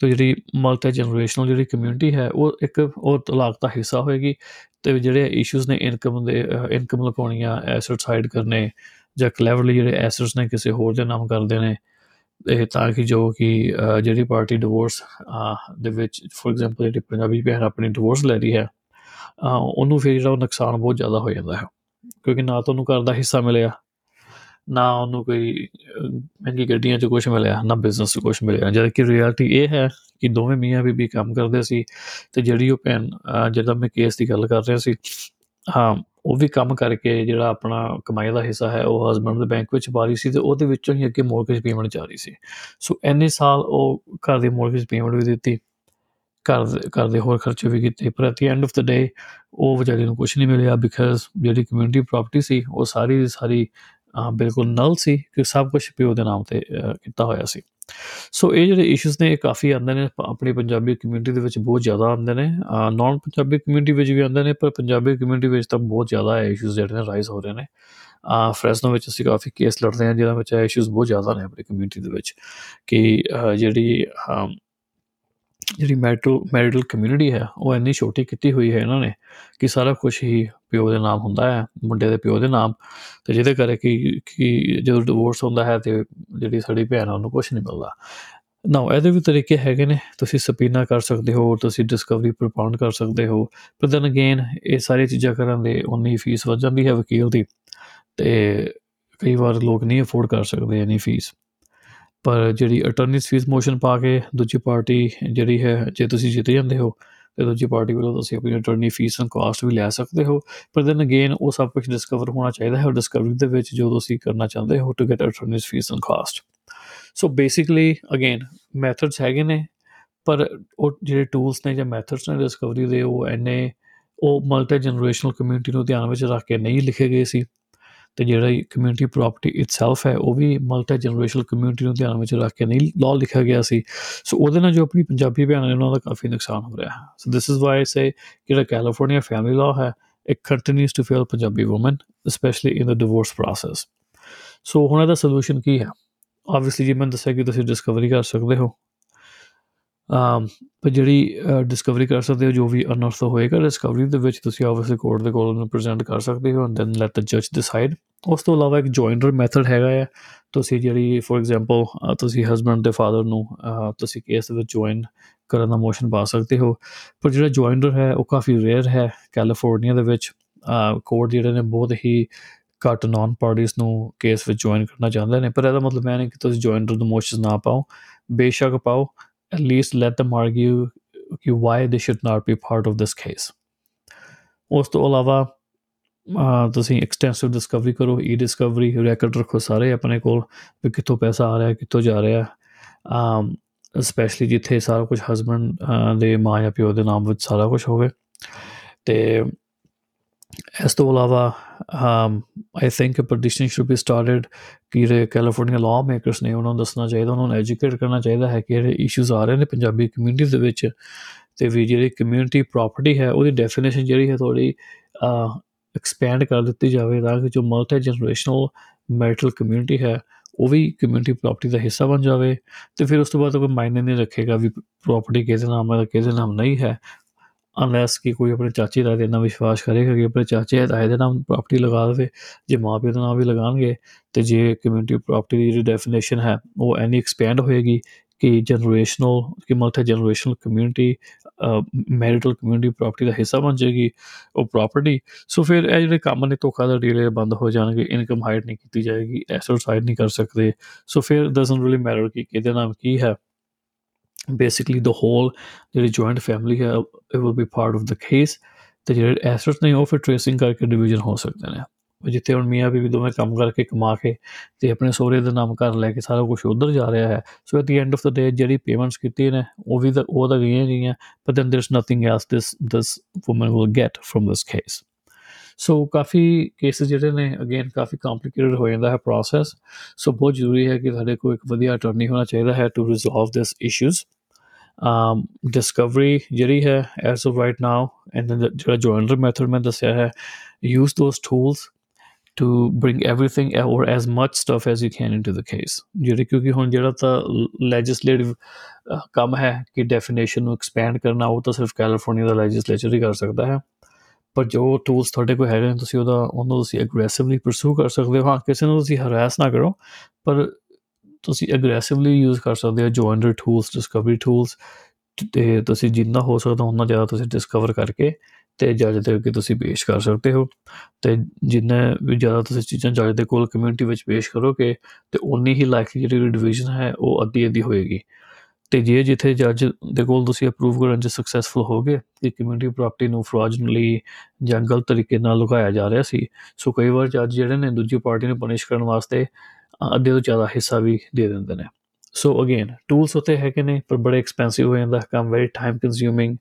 ਤੇ ਜਿਹੜੀ ਮਲਟੀ ਜਨਰੇਸ਼ਨਲ ਜਿਹੜੀ ਕਮਿਊਨਿਟੀ ਹੈ, ਉਹ ਇੱਕ, ਉਹ ਤਲਾਕ ਦਾ ਹਿੱਸਾ ਹੋਏਗੀ, ਤੇ ਜਿਹੜੇ ਇਸ਼ੂਜ਼ ਨੇ ਇਨਕਮ ਦੇ ਇਨਕਮ ਲਕਾਉਣੀਆਂ ਐਸੈਟਸ ਹਾਈਡ ਕਰਨੇ, ਜਾਂ ਕਲੇਵਰਲੀ ਜਿਹੜੇ ਐਸੈਟਸ ਨੇ ਕਿਸੇ ਹੋਰ ਦੇ ਨਾਮ ਕਰਦੇ ਨੇ, ਇਹ ਤਾਂ ਕਿ ਜੋ ਕਿ ਜਿਹੜੀ ਪਾਰਟੀ ਡਿਵੋਰਸ ਦੇ ਵਿੱਚ ਫੋਰ ਐਗਜ਼ਾਮਪਲ ਜਿਹੜੀ ਪੰਜਾਬੀ ਭੈਣ ਆਪਣੀ ਡਿਵੋਰਸ ਲੈ ਰਹੀ ਹੈ ਉਹਨੂੰ ਫਿਰ ਜਿਹੜਾ ਨੁਕਸਾਨ ਬਹੁਤ ਜ਼ਿਆਦਾ ਹੋ ਜਾਂਦਾ ਹੈ, ਕਿਉਂਕਿ ਨਾ ਤਾਂ ਉਹਨੂੰ ਘਰ ਦਾ ਹਿੱਸਾ ਮਿਲਿਆ ਨਾ ਉਹਨੂੰ ਕੋਈ ਮਹਿੰਗੀ ਗੱਡੀਆਂ 'ਚ ਕੁਝ ਮਿਲਿਆ, ਨਾ ਬਿਜ਼ਨਸ 'ਚ ਕੁਝ ਮਿਲਿਆ। ਜਦ ਕਿ ਰਿਐਲਿਟੀ ਇਹ ਹੈ ਕਿ ਦੋਵੇਂ ਮੀਆਂ ਬੀਬੀ ਕੰਮ ਕਰਦੇ ਸੀ ਤੇ ਜਿਹੜੀ ਉਹ ਭੈਣ ਜਦੋਂ ਮੈਂ ਕੇਸ ਦੀ ਗੱਲ ਕਰ ਰਿਹਾ ਸੀ, ਹਾਂ, ਉਹ ਵੀ ਕੰਮ ਕਰਕੇ ਜਿਹੜਾ ਆਪਣਾ ਕਮਾਈ ਦਾ ਹਿੱਸਾ ਹੈ, ਉਹ ਹਸਬੰਡ ਦੇ ਬੈਂਕ ਵਿੱਚ ਪਾ ਰਹੀ ਸੀ ਤੇ ਉਹਦੇ ਵਿੱਚੋਂ ਹੀ ਅੱਗੇ ਮੋਰਗੇਜ ਪੇਮੈਂਟ ਜਾ ਰਹੀ ਸੀ। ਸੋ ਐਨੇ ਸਾਲ ਉਹ ਘਰ ਦੀ ਮੋਰਗੇਜ ਪੇਮੈਂਟ ਵੀ ਦਿੱਤੀ, ਘਰ ਘਰ ਦੇ ਹੋਰ ਖਰਚੇ ਵੀ ਕੀਤੇ, ਪਰ at the end of the day ਉਹ ਵਿਚਾਰੀ ਨੂੰ ਕੁਝ ਨਹੀਂ ਮਿਲਿਆ ਬਿਕਾਜ਼ ਜਿਹੜੀ ਕਮਿਊਨਿਟੀ ਪ੍ਰਾਪਰਟੀ ਸੀ, ਉਹ ਸਾਰੀ ਦੀ ਸਾਰੀ ਬਿਲਕੁਲ ਨਲ ਸੀ ਕਿ ਸਭ ਕੁਝ ਪਿਓ ਦੇ ਨਾਮ ਤੇ ਕੀਤਾ ਹੋਇਆ ਸੀ। ਸੋ ਇਹ ਜਿਹੜੇ ਇਸ਼ੂਸ ਨੇ, ਇਹ ਕਾਫੀ ਆਉਂਦੇ ਨੇ ਆਪਣੀ ਪੰਜਾਬੀ ਕਮਿਊਨਿਟੀ ਦੇ ਵਿੱਚ ਬਹੁਤ ਜ਼ਿਆਦਾ ਆਉਂਦੇ ਨੇ। ਨਾਨ ਪੰਜਾਬੀ ਕਮਿਊਨਿਟੀ ਵਿੱਚ ਵੀ ਆਉਂਦੇ ਨੇ, ਪਰ ਪੰਜਾਬੀ ਕਮਿਊਨਿਟੀ ਵਿੱਚ ਤਾਂ ਬਹੁਤ ਜ਼ਿਆਦਾ ਹੈ ਇਸ਼ੂਸ ਜਿਹੜੇ ਨੇ ਰਾਈਜ਼ ਹੋ ਰਹੇ ਨੇ। ਆ ਫਰੈਸਨੋ ਵਿੱਚ ਅਸੀਂ ਕਾਫੀ ਕੇਸ ਲੜਦੇ ਹਾਂ, ਜਿਹਨਾਂ ਵਿੱਚ ਇਸ਼ੂਸ ਬਹੁਤ ਜ਼ਿਆਦਾ ਨੇ ਆਪਣੀ ਕਮਿਊਨਿਟੀ ਦੇ ਵਿੱਚ ਕਿ ਜਿਹੜੀ ਜਿਹੜੀ ਮੈਟਰੋ ਮੈਰਿਟਲ ਕਮਿਊਨਿਟੀ ਹੈ, ਉਹ ਇੰਨੀ ਛੋਟੀ ਕੀਤੀ ਹੋਈ ਹੈ ਇਹਨਾਂ ਨੇ ਕਿ ਸਾਰਾ ਕੁਝ ਹੀ ਪਿਓ ਦੇ ਨਾਮ ਹੁੰਦਾ ਹੈ, ਮੁੰਡੇ ਦੇ ਪਿਓ ਦੇ ਨਾਮ, ਤੇ ਜਿਹਦੇ ਕਰਕੇ ਕਿ ਜਦੋਂ ਡਿਵੋਰਸ ਹੁੰਦਾ ਹੈ ਤੇ ਜਿਹੜੀ ਸਾਡੀ ਭੈਣ ਆ ਉਹਨੂੰ ਕੁਝ ਨਹੀਂ ਮਿਲਦਾ। ਨਾਓ ਇਹਦੇ ਵੀ ਤਰੀਕੇ ਹੈਗੇ ਨੇ, ਤੁਸੀਂ ਸਪੀਨਾ ਕਰ ਸਕਦੇ ਹੋ, ਤੁਸੀਂ ਡਿਸਕਵਰੀ ਪ੍ਰਪਾਉਂਡ ਕਰ ਸਕਦੇ ਹੋ ਪਰ ਦਨ ਅਗੇਨ ਇਹ ਸਾਰੀ ਚੀਜ਼ਾਂ ਕਰਨ ਦੇ ਉਨੀ ਫੀਸ ਵਧ ਜਾਂਦੀ ਹੈ ਵਕੀਲ ਦੀ, ਤੇ ਕਈ ਵਾਰ ਲੋਕ ਨਹੀਂ ਅਫੋਰਡ ਕਰ ਸਕਦੇ ਇਨੀ ਫੀਸ ਪਰ ਜਿਹੜੀ ਅਟਾਰਨੀਸ ਫੀਸ ਮੋਸ਼ਨ ਪਾ ਕੇ ਦੂਜੀ ਪਾਰਟੀ ਜਿਹੜੀ ਹੈ, ਜੇ ਤੁਸੀਂ ਜਿੱਤ ਜਾਂਦੇ ਹੋ, ਤੇ ਦੂਜੀ ਪਾਰਟੀ ਵੱਲੋਂ ਤੁਸੀਂ ਆਪਣੀ ਅਟਰਨੀ ਫੀਸ ਐਂਡ ਕਾਸਟ ਵੀ ਲੈ ਸਕਦੇ ਹੋ। ਪਰ ਦੈਨ ਅਗੇਨ ਉਹ ਸਭ ਕੁਝ ਡਿਸਕਵਰ ਹੋਣਾ ਚਾਹੀਦਾ ਹੈ ਡਿਸਕਵਰੀ ਦੇ ਵਿੱਚ ਜੋ ਤੁਸੀਂ ਕਰਨਾ ਚਾਹੁੰਦੇ ਹੋ to get attorney's fees and cost so basically again methods ਹੈਗੇ ਨੇ, ਪਰ ਉਹ ਜਿਹੜੇ ਟੂਲਸ ਨੇ ਜਾਂ ਮੈਥਡਸ ਨੇ ਡਿਸਕਵਰੀ ਦੇ, ਉਹ ਐਨੇ ਉਹ ਮਲਟੀ ਜਨਰੇਸ਼ਨਲ ਕਮਿਊਨਿਟੀ ਨੂੰ ਧਿਆਨ ਵਿੱਚ ਰੱਖ ਕੇ ਨਹੀਂ ਲਿਖੇ ਗਏ ਸੀ। ਤੇ ਜਿਹੜਾ ਕਮਿਊਨਿਟੀ ਪ੍ਰਾਪਰਟੀ ਇਟਸੈਲਫ ਹੈ, ਉਹ ਵੀ ਮਲਟੀ ਜਨਰੇਸ਼ਨਲ ਕਮਿਊਨਿਟੀ ਨੂੰ ਧਿਆਨ ਵਿੱਚ ਰੱਖ ਕੇ ਨਹੀਂ ਲਾਅ ਲਿਖਿਆ ਗਿਆ ਸੀ। ਸੋ ਉਹਦੇ ਨਾਲ ਜੋ ਆਪਣੀ ਪੰਜਾਬੀ ਭੈਣਾਂ ਨੇ ਉਹਨਾਂ ਦਾ ਕਾਫੀ ਨੁਕਸਾਨ ਹੋ ਰਿਹਾ ਹੈ। So this is why I say ਜਿਹੜਾ ਕੈਲੀਫੋਰਨੀਆ ਫੈਮਿਲੀ ਲਾਅ ਹੈ, it continues to fail Punjabi women, especially in the divorce process. So ਹੁਣ ਇਹਦਾ ਸੋਲੂਸ਼ਨ ਕੀ ਹੈ? ਆਬਵੀਅਸਲੀ ਜੀ, ਮੈਂ ਦੱਸਿਆ ਕਿ ਤੁਸੀਂ ਡਿਸਕਵਰੀ ਕਰ ਸਕਦੇ ਹੋ। ਅਮ ਪਰ ਜਿਹੜੀ ਡਿਸਕਵਰੀ ਕਰ ਸਕਦੇ ਹੋ, ਜੋ ਵੀ ਅਨਰਥ ਹੋਏਗਾ ਡਿਸਕਵਰੀ ਦੇ ਵਿੱਚ ਤੁਸੀਂ ਆਬਵੀਅਸਲੀ ਕੋਰਟ ਦੇ ਕੋਲ ਨੂੰ ਪ੍ਰੈਜ਼ੈਂਟ ਕਰ ਸਕਦੇ ਹੋ ਐਂਡ ਦੈਨ ਲੈਟ ਦ ਜੱਜ ਡਿਸਾਈਡ ਉਸ ਤੋਂ ਇਲਾਵਾ ਇੱਕ ਜੁਆਇਨਰ ਮੈਥਡ ਹੈਗਾ ਹੈ ਤੁਸੀਂ ਜਿਹੜੀ ਫੋਰ ਐਗਜ਼ਾਮਪਲ ਤੁਸੀਂ ਹਸਬੰਡ ਦੇ ਫਾਦਰ ਨੂੰ ਤੁਸੀਂ ਕੇਸ ਦੇ ਵਿੱਚ ਜੁਆਇਨ ਕਰਨ ਦਾ ਮੋਸ਼ਨ ਪਾ ਸਕਦੇ ਹੋ। ਪਰ ਜਿਹੜਾ ਜੁਆਇਨਰ ਹੈ, ਉਹ ਕਾਫੀ ਰੇਅਰ ਹੈ ਕੈਲੀਫੋਰਨੀਆ ਦੇ ਵਿੱਚ। ਕੋਰਟ ਜਿਹੜੇ ਨੇ ਬਹੁਤ ਹੀ ਘੱਟ ਨਾਨ ਪਾਰਟੀਆਂ ਨੂੰ ਕੇਸ ਵਿੱਚ ਜੁਆਇਨ ਕਰਨਾ ਚਾਹੁੰਦੇ ਨੇ। ਪਰ ਇਹਦਾ ਮਤਲਬ ਇਹ ਨਹੀਂ ਕਿ ਤੁਸੀਂ ਜੁਆਇਨਰ ਦੇ ਮੋਸ਼ਨਸ ਨਾ ਪਾਓ। ਬੇਸ਼ੱਕ ਪਾਓ। At least let them argue ਕਿ why they should not be part of this case. ਉਸ ਤੋਂ ਇਲਾਵਾ ਤੁਸੀਂ ਐਕਸਟੈਂਸਿਵ ਡਿਸਕਵਰੀ ਕਰੋ ਈ ਡਿਸਕਵਰੀ ਰੈਕੋਰਡ ਰੱਖੋ ਸਾਰੇ ਆਪਣੇ ਕੋਲ ਵੀ ਕਿੱਥੋਂ ਪੈਸਾ ਆ ਰਿਹਾ ਕਿੱਥੋਂ ਜਾ ਰਿਹਾ ਅਮ ਸਪੈਸ਼ਲੀ ਜਿੱਥੇ ਸਾਰਾ ਕੁਝ ਹਸਬੰਡ ਦੇ ਮਾਂ ਜਾਂ ਪਿਓ ਦੇ ਨਾਮ ਵਿੱਚ ਸਾਰਾ ਕੁਝ ਹੋਵੇ ਤੇ ਇਸ ਤੋਂ ਇਲਾਵਾ I think petition should be started ਕਿ ਰੇ ਕੈਲੀਫੋਰਨੀਆ ਲਾਅ ਮੇਕਰਸ ਨੇ ਉਹਨਾਂ ਨੂੰ ਦੱਸਣਾ ਚਾਹੀਦਾ, ਉਹਨਾਂ ਨੂੰ ਐਜੂਕੇਟ ਕਰਨਾ ਚਾਹੀਦਾ ਹੈ ਕਿ ਇਹ ਇਸ਼ੂਜ਼ ਆ ਰਹੇ ਨੇ ਪੰਜਾਬੀ ਕਮਿਊਨਿਟੀ ਦੇ ਵਿੱਚ ਤੇ ਵੀ ਜਿਹੜੀ ਕਮਿਊਨਿਟੀ ਪ੍ਰਾਪਰਟੀ ਹੈ, ਉਹਦੀ ਡੈਫੀਨੇਸ਼ਨ ਜਿਹੜੀ ਹੈ ਥੋੜੀ ਐਕਸਪੈਂਡ ਕਰ ਦਿੱਤੀ ਜਾਵੇ ਤਾਂ ਕਿ ਜੋ ਮਲਟੀ ਜਨਰੇਸ਼ਨਲ ਮੈਰਿਟਲ ਕਮਿਊਨਿਟੀ ਹੈ, ਉਹ ਵੀ ਕਮਿਊਨਿਟੀ ਪ੍ਰਾਪਰਟੀ ਦਾ ਹਿੱਸਾ ਬਣ ਜਾਵੇ ਤੇ ਫਿਰ ਉਸ ਤੋਂ ਬਾਅਦ ਕੋਈ ਮਾਇਨੇ ਨਹੀਂ ਰੱਖੇਗਾ ਵੀ ਪ੍ਰਾਪਰਟੀ ਕਿਹਦੇ ਨਾਮ ਹੈ ਕਿਹਦੇ ਨਾਮ ਨਹੀਂ ਹੈ। ਅਨਲੈਸ ਕਿ ਕੋਈ ਆਪਣੇ ਚਾਚੇ ਦਾ ਇੰਨਾ ਵਿਸ਼ਵਾਸ ਕਰੇਗਾ ਕਿ ਆਪਣੇ ਚਾਚੇ ਦਾ ਇਹਦੇ ਨਾਮ ਪ੍ਰਾਪਰਟੀ ਲਗਾ ਦੇਵੇ, ਜੇ ਮਾਂ ਪਿਓ ਦਾ ਨਾਮ ਵੀ ਲਗਾਣਗੇ ਤੇ ਜੇ ਕਮਿਊਨਿਟੀ ਪ੍ਰਾਪਰਟੀ ਦੀ ਜਿਹੜੀ ਡੈਫੀਨੇਸ਼ਨ ਹੈ, ਉਹ ਐਨੀ ਐਕਸਪੈਂਡ ਹੋਏਗੀ ਕਿ ਜਨਰੇਸ਼ਨਲ ਕਿ multi generational community marital community property ਦਾ ਹਿੱਸਾ ਬਣ ਜਾਏਗੀ ਉਹ ਪ੍ਰਾਪਰਟੀ ਸੋ ਫਿਰ ਇਹ ਜਿਹੜੇ ਕੰਮ ਨੇ ਧੋਖਾਧੜੀ ਵਾਲੇ ਬੰਦ ਹੋ ਜਾਣਗੇ ਇਨਕਮ ਹਾਈਡ ਨਹੀਂ ਕੀਤੀ ਜਾਏਗੀ ਐਸਟ ਸਾਈਡ ਨਹੀਂ ਕਰ ਸਕਦੇ। ਸੋ ਫਿਰ ਡਸਨਟ ਰੀਲੀ ਮੈਟਰ ਕਿ ਕਿਹਦੇ ਨਾਮ ਕੀ ਹੈ। ਬੇਸਿਕਲੀ ਦ ਹੋਲ ਜਿਹੜੀ ਜੁਆਇੰਟ ਫੈਮਿਲੀ ਹੈ it will be part of the case ਤੇ ਜਿਹੜੇ ਐਸਟਸ ਨੇ ਉਹ ਫਿਰ ਟ੍ਰੇਸਿੰਗ ਕਰਕੇ ਡਿਵੀਜ਼ਨ ਹੋ ਸਕਦੇ ਨੇ ਜਿੱਥੇ ਹੁਣ ਮੀਆਂ ਬੀਵੀ ਦੋਵੇਂ ਕੰਮ ਕਰਕੇ ਕਮਾ ਕੇ ਤੇ ਆਪਣੇ ਸੋਹਰੇ ਦਾ ਨਾਮ ਕਰ ਲੈ ਕੇ ਸਾਰਾ ਕੁਝ ਉਧਰ ਜਾ ਰਿਹਾ ਹੈ so at the end of the day ਜਿਹੜੀ ਪੇਮੈਂਟਸ ਕੀਤੀ ਨੇ ਉਹ ਵੀ ਤਾਂ ਉਹ ਤਾਂ ਗਈਆਂ ਗਈਆਂ but then there is nothing else this this woman will get from this case so coffee cases ਜਿਹੜੇ ਨੇ ਅਗੇਨ ਕਾਫੀ ਕੰਪਲਿਕੇਟਡ ਹੋ ਜਾਂਦਾ ਹੈ ਪ੍ਰੋਸੈਸ ਸੋ ਬਹੁਤ ਜ਼ਰੂਰੀ ਹੈ ਕਿ ਤੁਹਾਡੇ ਕੋਲ ਇੱਕ ਵਧੀਆ ਅਟਾਰਨੀ ਹੋਣਾ ਚਾਹੀਦਾ ਹੈ to resolve this issues um discovery ਜਿਹੜੀ ਹੈ as of right now, and then ਜਿਹੜਾ joiner method ਮੈਂ ਦੱਸਿਆ ਹੈ, use those tools to bring everything or as much stuff as you can into the case. ਜਿਹੜੇ ਕਿਉਂਕਿ ਹੁਣ ਜਿਹੜਾ ਤਾਂ ਲੈਜਿਸਲੇਟਿਵ ਕੰਮ ਹੈ ਕਿ ਡੈਫੀਨੇਸ਼ਨ ਨੂੰ ਐਕਸਪੈਂਡ ਕਰਨਾ, ਉਹ ਤਾਂ ਸਿਰਫ ਕੈਲੀਫੋਰਨੀਆ ਦਾ ਲੈਜਿਸਲੇਚਰ ਹੀ ਕਰ ਸਕਦਾ ਹੈ। ਪਰ ਜੋ ਟੂਲਸ ਤੁਹਾਡੇ ਕੋਲ ਹੈਗੇ ਨੇ, ਤੁਸੀਂ ਉਹਦਾ, ਉਹਨੂੰ ਤੁਸੀਂ ਐਗਰੈਸਿਵਲੀ ਪਰਸੂ ਕਰ ਸਕਦੇ ਹੋ। ਹਾਂ, ਕਿਸੇ ਨੂੰ ਤੁਸੀਂ ਹਰਾਸ ਨਾ ਕਰੋ, ਪਰ ਤੁਸੀਂ ਐਗਰੈਸਿਵਲੀ ਯੂਜ਼ ਕਰ ਸਕਦੇ ਹੋ ਜੋਇਨਰ ਟੂਲਸ ਡਿਸਕਵਰੀ ਟੂਲਸ ਤੇ ਤੁਸੀਂ ਜਿੰਨਾ ਹੋ ਸਕਦਾ ਉਹਨਾਂ ਜ਼ਿਆਦਾ ਤੁਸੀਂ ਡਿਸਕਵਰ ਕਰਕੇ ਤੇ ਜੱਜ ਦੇ ਅੱਗੇ ਤੁਸੀਂ ਪੇਸ਼ ਕਰ ਸਕਦੇ ਹੋ। ਤੇ ਜਿੰਨਾ ਵੀ ਜ਼ਿਆਦਾ ਤੁਸੀਂ ਚੀਜ਼ਾਂ ਜੱਜ ਦੇ ਕੋਲ ਕਮਿਊਨਿਟੀ ਵਿੱਚ ਪੇਸ਼ ਕਰੋਗੇ ਤੇ ਉਨੀ ਹੀ ਲਾਈਕਲੀ ਜਿਹੜੀ ਡਿਵੀਜ਼ਨ ਹੈ ਉਹ ਅੱਧੀ ਅੱਧੀ ਹੋਏਗੀ। ਤੇ ਜੇ ਜਿੱਥੇ ਜੱਜ ਦੇ ਕੋਲ ਤੁਸੀਂ ਅਪਰੂਵ ਕਰਨ 'ਚ ਸਕਸੈਸਫੁਲ ਹੋਗੇ ਕਿ ਕਮਿਊਨਿਟੀ ਪ੍ਰਾਪਰਟੀ ਨੂੰ ਫਰਾਜਨਲੀ ਜਾਂ ਗਲਤ ਤਰੀਕੇ ਨਾਲ ਲੁਕਾਇਆ ਜਾ ਰਿਹਾ ਸੀ, ਸੋ ਕਈ ਵਾਰ ਜੱਜ ਜਿਹੜੇ ਨੇ ਦੂਜੀ ਪਾਰਟੀ ਨੂੰ ਪਨਿਸ਼ ਕਰਨ ਵਾਸਤੇ ਅੱਧੇ ਤੋਂ ਜ਼ਿਆਦਾ ਹਿੱਸਾ ਵੀ ਦੇ ਦਿੰਦੇ ਨੇ ਸੋ ਅਗੇਨ ਟੂਲਸ ਹੋਤੇ ਹੈ ਕਿ ਨੇ ਪਰ ਬੜੇ ਐਕਸਪੈਂਸਿਵ ਹੋ ਜਾਂਦਾ ਕੰਮ very time consuming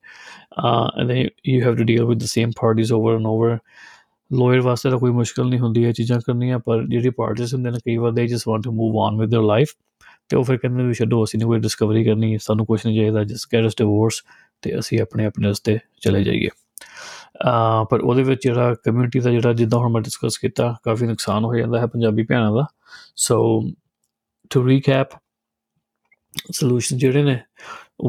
and then you have to deal with the same parties over and over lawyer ਵਾਸਤੇ ਤਾਂ ਕੋਈ ਮੁਸ਼ਕਲ ਨਹੀਂ ਹੁੰਦੀ ਇਹ ਚੀਜ਼ਾਂ ਕਰਨੀਆਂ ਪਰ ਜਿਹੜੀ ਪਾਰਟੀਜ਼ ਹੁੰਦੇ ਨੇ ਕਈ ਵਾਰ they just want to move on with their life ਤੇ ਉਹ ਫਿਰ ਕਹਿੰਦੇ ਵੀ ਛੱਡੋ ਅਸੀਂ ਨਹੀਂ ਕੋਈ ਡਿਸਕਵਰੀ ਕਰਨੀ ਸਾਨੂੰ ਕੁਝ ਨਹੀਂ ਚਾਹੀਦਾ ਜਸਟ ਗੈਟ ਅਸ ਡਿਵੋਰਸ ਤੇ ਅਸੀਂ ਆਪਣੇ ਆਪਣੇ ਰਸਤੇ ਚਲੇ ਜਾਈਏ ਪਰ ਉਹਦੇ ਵਿੱਚ ਜਿਹੜਾ ਕਮਿਊਨਿਟੀ ਦਾ ਜਿਹੜਾ ਜਿੱਦਾਂ ਹੁਣ ਮੈਂ ਡਿਸਕਸ ਕੀਤਾ ਕਾਫੀ ਨੁਕਸਾਨ ਹੋ ਜਾਂਦਾ ਹੈ ਪੰਜਾਬੀ ਭੈਣਾਂ ਦਾ ਸੋ ਟੂ ਰੀਕੈਪ ਸੋਲੂਸ਼ਨ ਜਿਹੜੇ ਨੇ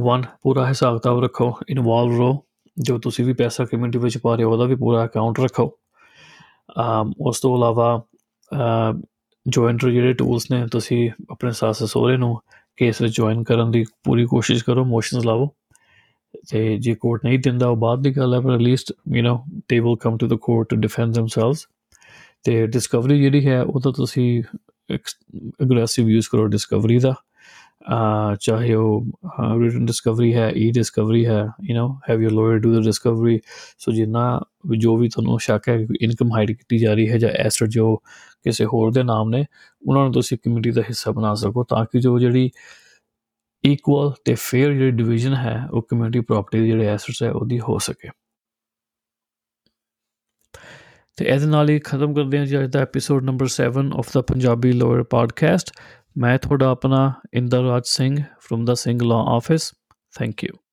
ਵਨ ਪੂਰਾ ਹਿਸਾਬ ਕਿਤਾਬ ਰੱਖੋ ਇਨਵੋਲਵ ਰਹੋ। ਜੋ ਤੁਸੀਂ ਵੀ ਪੈਸਾ ਕਮਿਊਨਿਟੀ ਵਿੱਚ ਪਾ ਰਹੇ ਹੋ, ਉਹਦਾ ਵੀ ਪੂਰਾ ਅਕਾਊਂਟ ਰੱਖੋ। um, ਉਸ ਤੋਂ ਇਲਾਵਾ ਜੁਆਇਨਟਰ ਜਿਹੜੇ ਟੂਲਸ ਨੇ, ਤੁਸੀਂ ਆਪਣੇ ਸੱਸ ਸਹੁਰੇ ਨੂੰ ਕੇਸ ਵਿੱਚ ਜੁਆਇਨ ਕਰਨ ਦੀ ਪੂਰੀ ਕੋਸ਼ਿਸ਼ ਕਰੋ ਮੋਸ਼ਨਸ ਲਾਓ। ਤੇ ਜੇ ਕੋਰਟ ਨਹੀਂ ਦਿੰਦਾ, ਉਹ ਬਾਅਦ ਦੀ ਗੱਲ ਹੈ, ਪਰ at least you know they will come to the court to defend themselves ਤੇ ਡਿਸਕਵਰੀ ਜਿਹੜੀ ਹੈ, ਉਹ ਤਾਂ ਤੁਸੀਂ ਅਗਰੈਸਿਵ ਯੂਜ਼ ਕਰੋ ਡਿਸਕਵਰੀ ਦਾ ਅਹ ਚਾਹੇ ਉਹ ਰਿਟਨ ਡਿਸਕਵਰੀ ਹੈ ਈ ਡਿਸਕਵਰੀ ਹੈ you know have your lawyer do the discovery so ਜਿੰਨਾ ਜੋ ਵੀ ਤੁਹਾਨੂੰ ਸ਼ੱਕ ਹੈ ਕਿ ਇਨਕਮ ਹਾਈਡ ਕੀਤੀ ਜਾ ਰਹੀ ਹੈ ਜਾਂ ਐਸਟ ਜੋ ਕਿਸੇ ਹੋਰ ਦੇ ਨਾਮ ਨੇ ਉਹਨਾਂ ਨੂੰ ਤੁਸੀਂ ਕਮਿਊਨਿਟੀ ਦਾ ਹਿੱਸਾ ਬਣਾ ਸਕੋ ਤਾਂ ਕਿ ਜੋ ਜਿਹੜੀ ਇਕੁਅਲ ਤੇ ਫੇਅਰ ਜਿਹੜੀ ਡਿਵੀਜ਼ਨ ਹੈ ਉਹ ਕਮਿਊਨਿਟੀ ਪ੍ਰਾਪਰਟੀ ਦੇ ਜਿਹੜੇ ਐਸਟਸ ਹੈ ਉਹਦੀ ਹੋ ਸਕੇ ਤੇ ਇਹਦੇ ਨਾਲ ਹੀ ਖਤਮ ਕਰਦੇ ਹਾਂ ਜੀ ਅੱਜ ਦਾ episode number 7 of the Punjabi lawyer podcast ਮੈਂ ਤੁਹਾਡਾ ਆਪਣਾ Inderraj Singh from the Singh law office thank you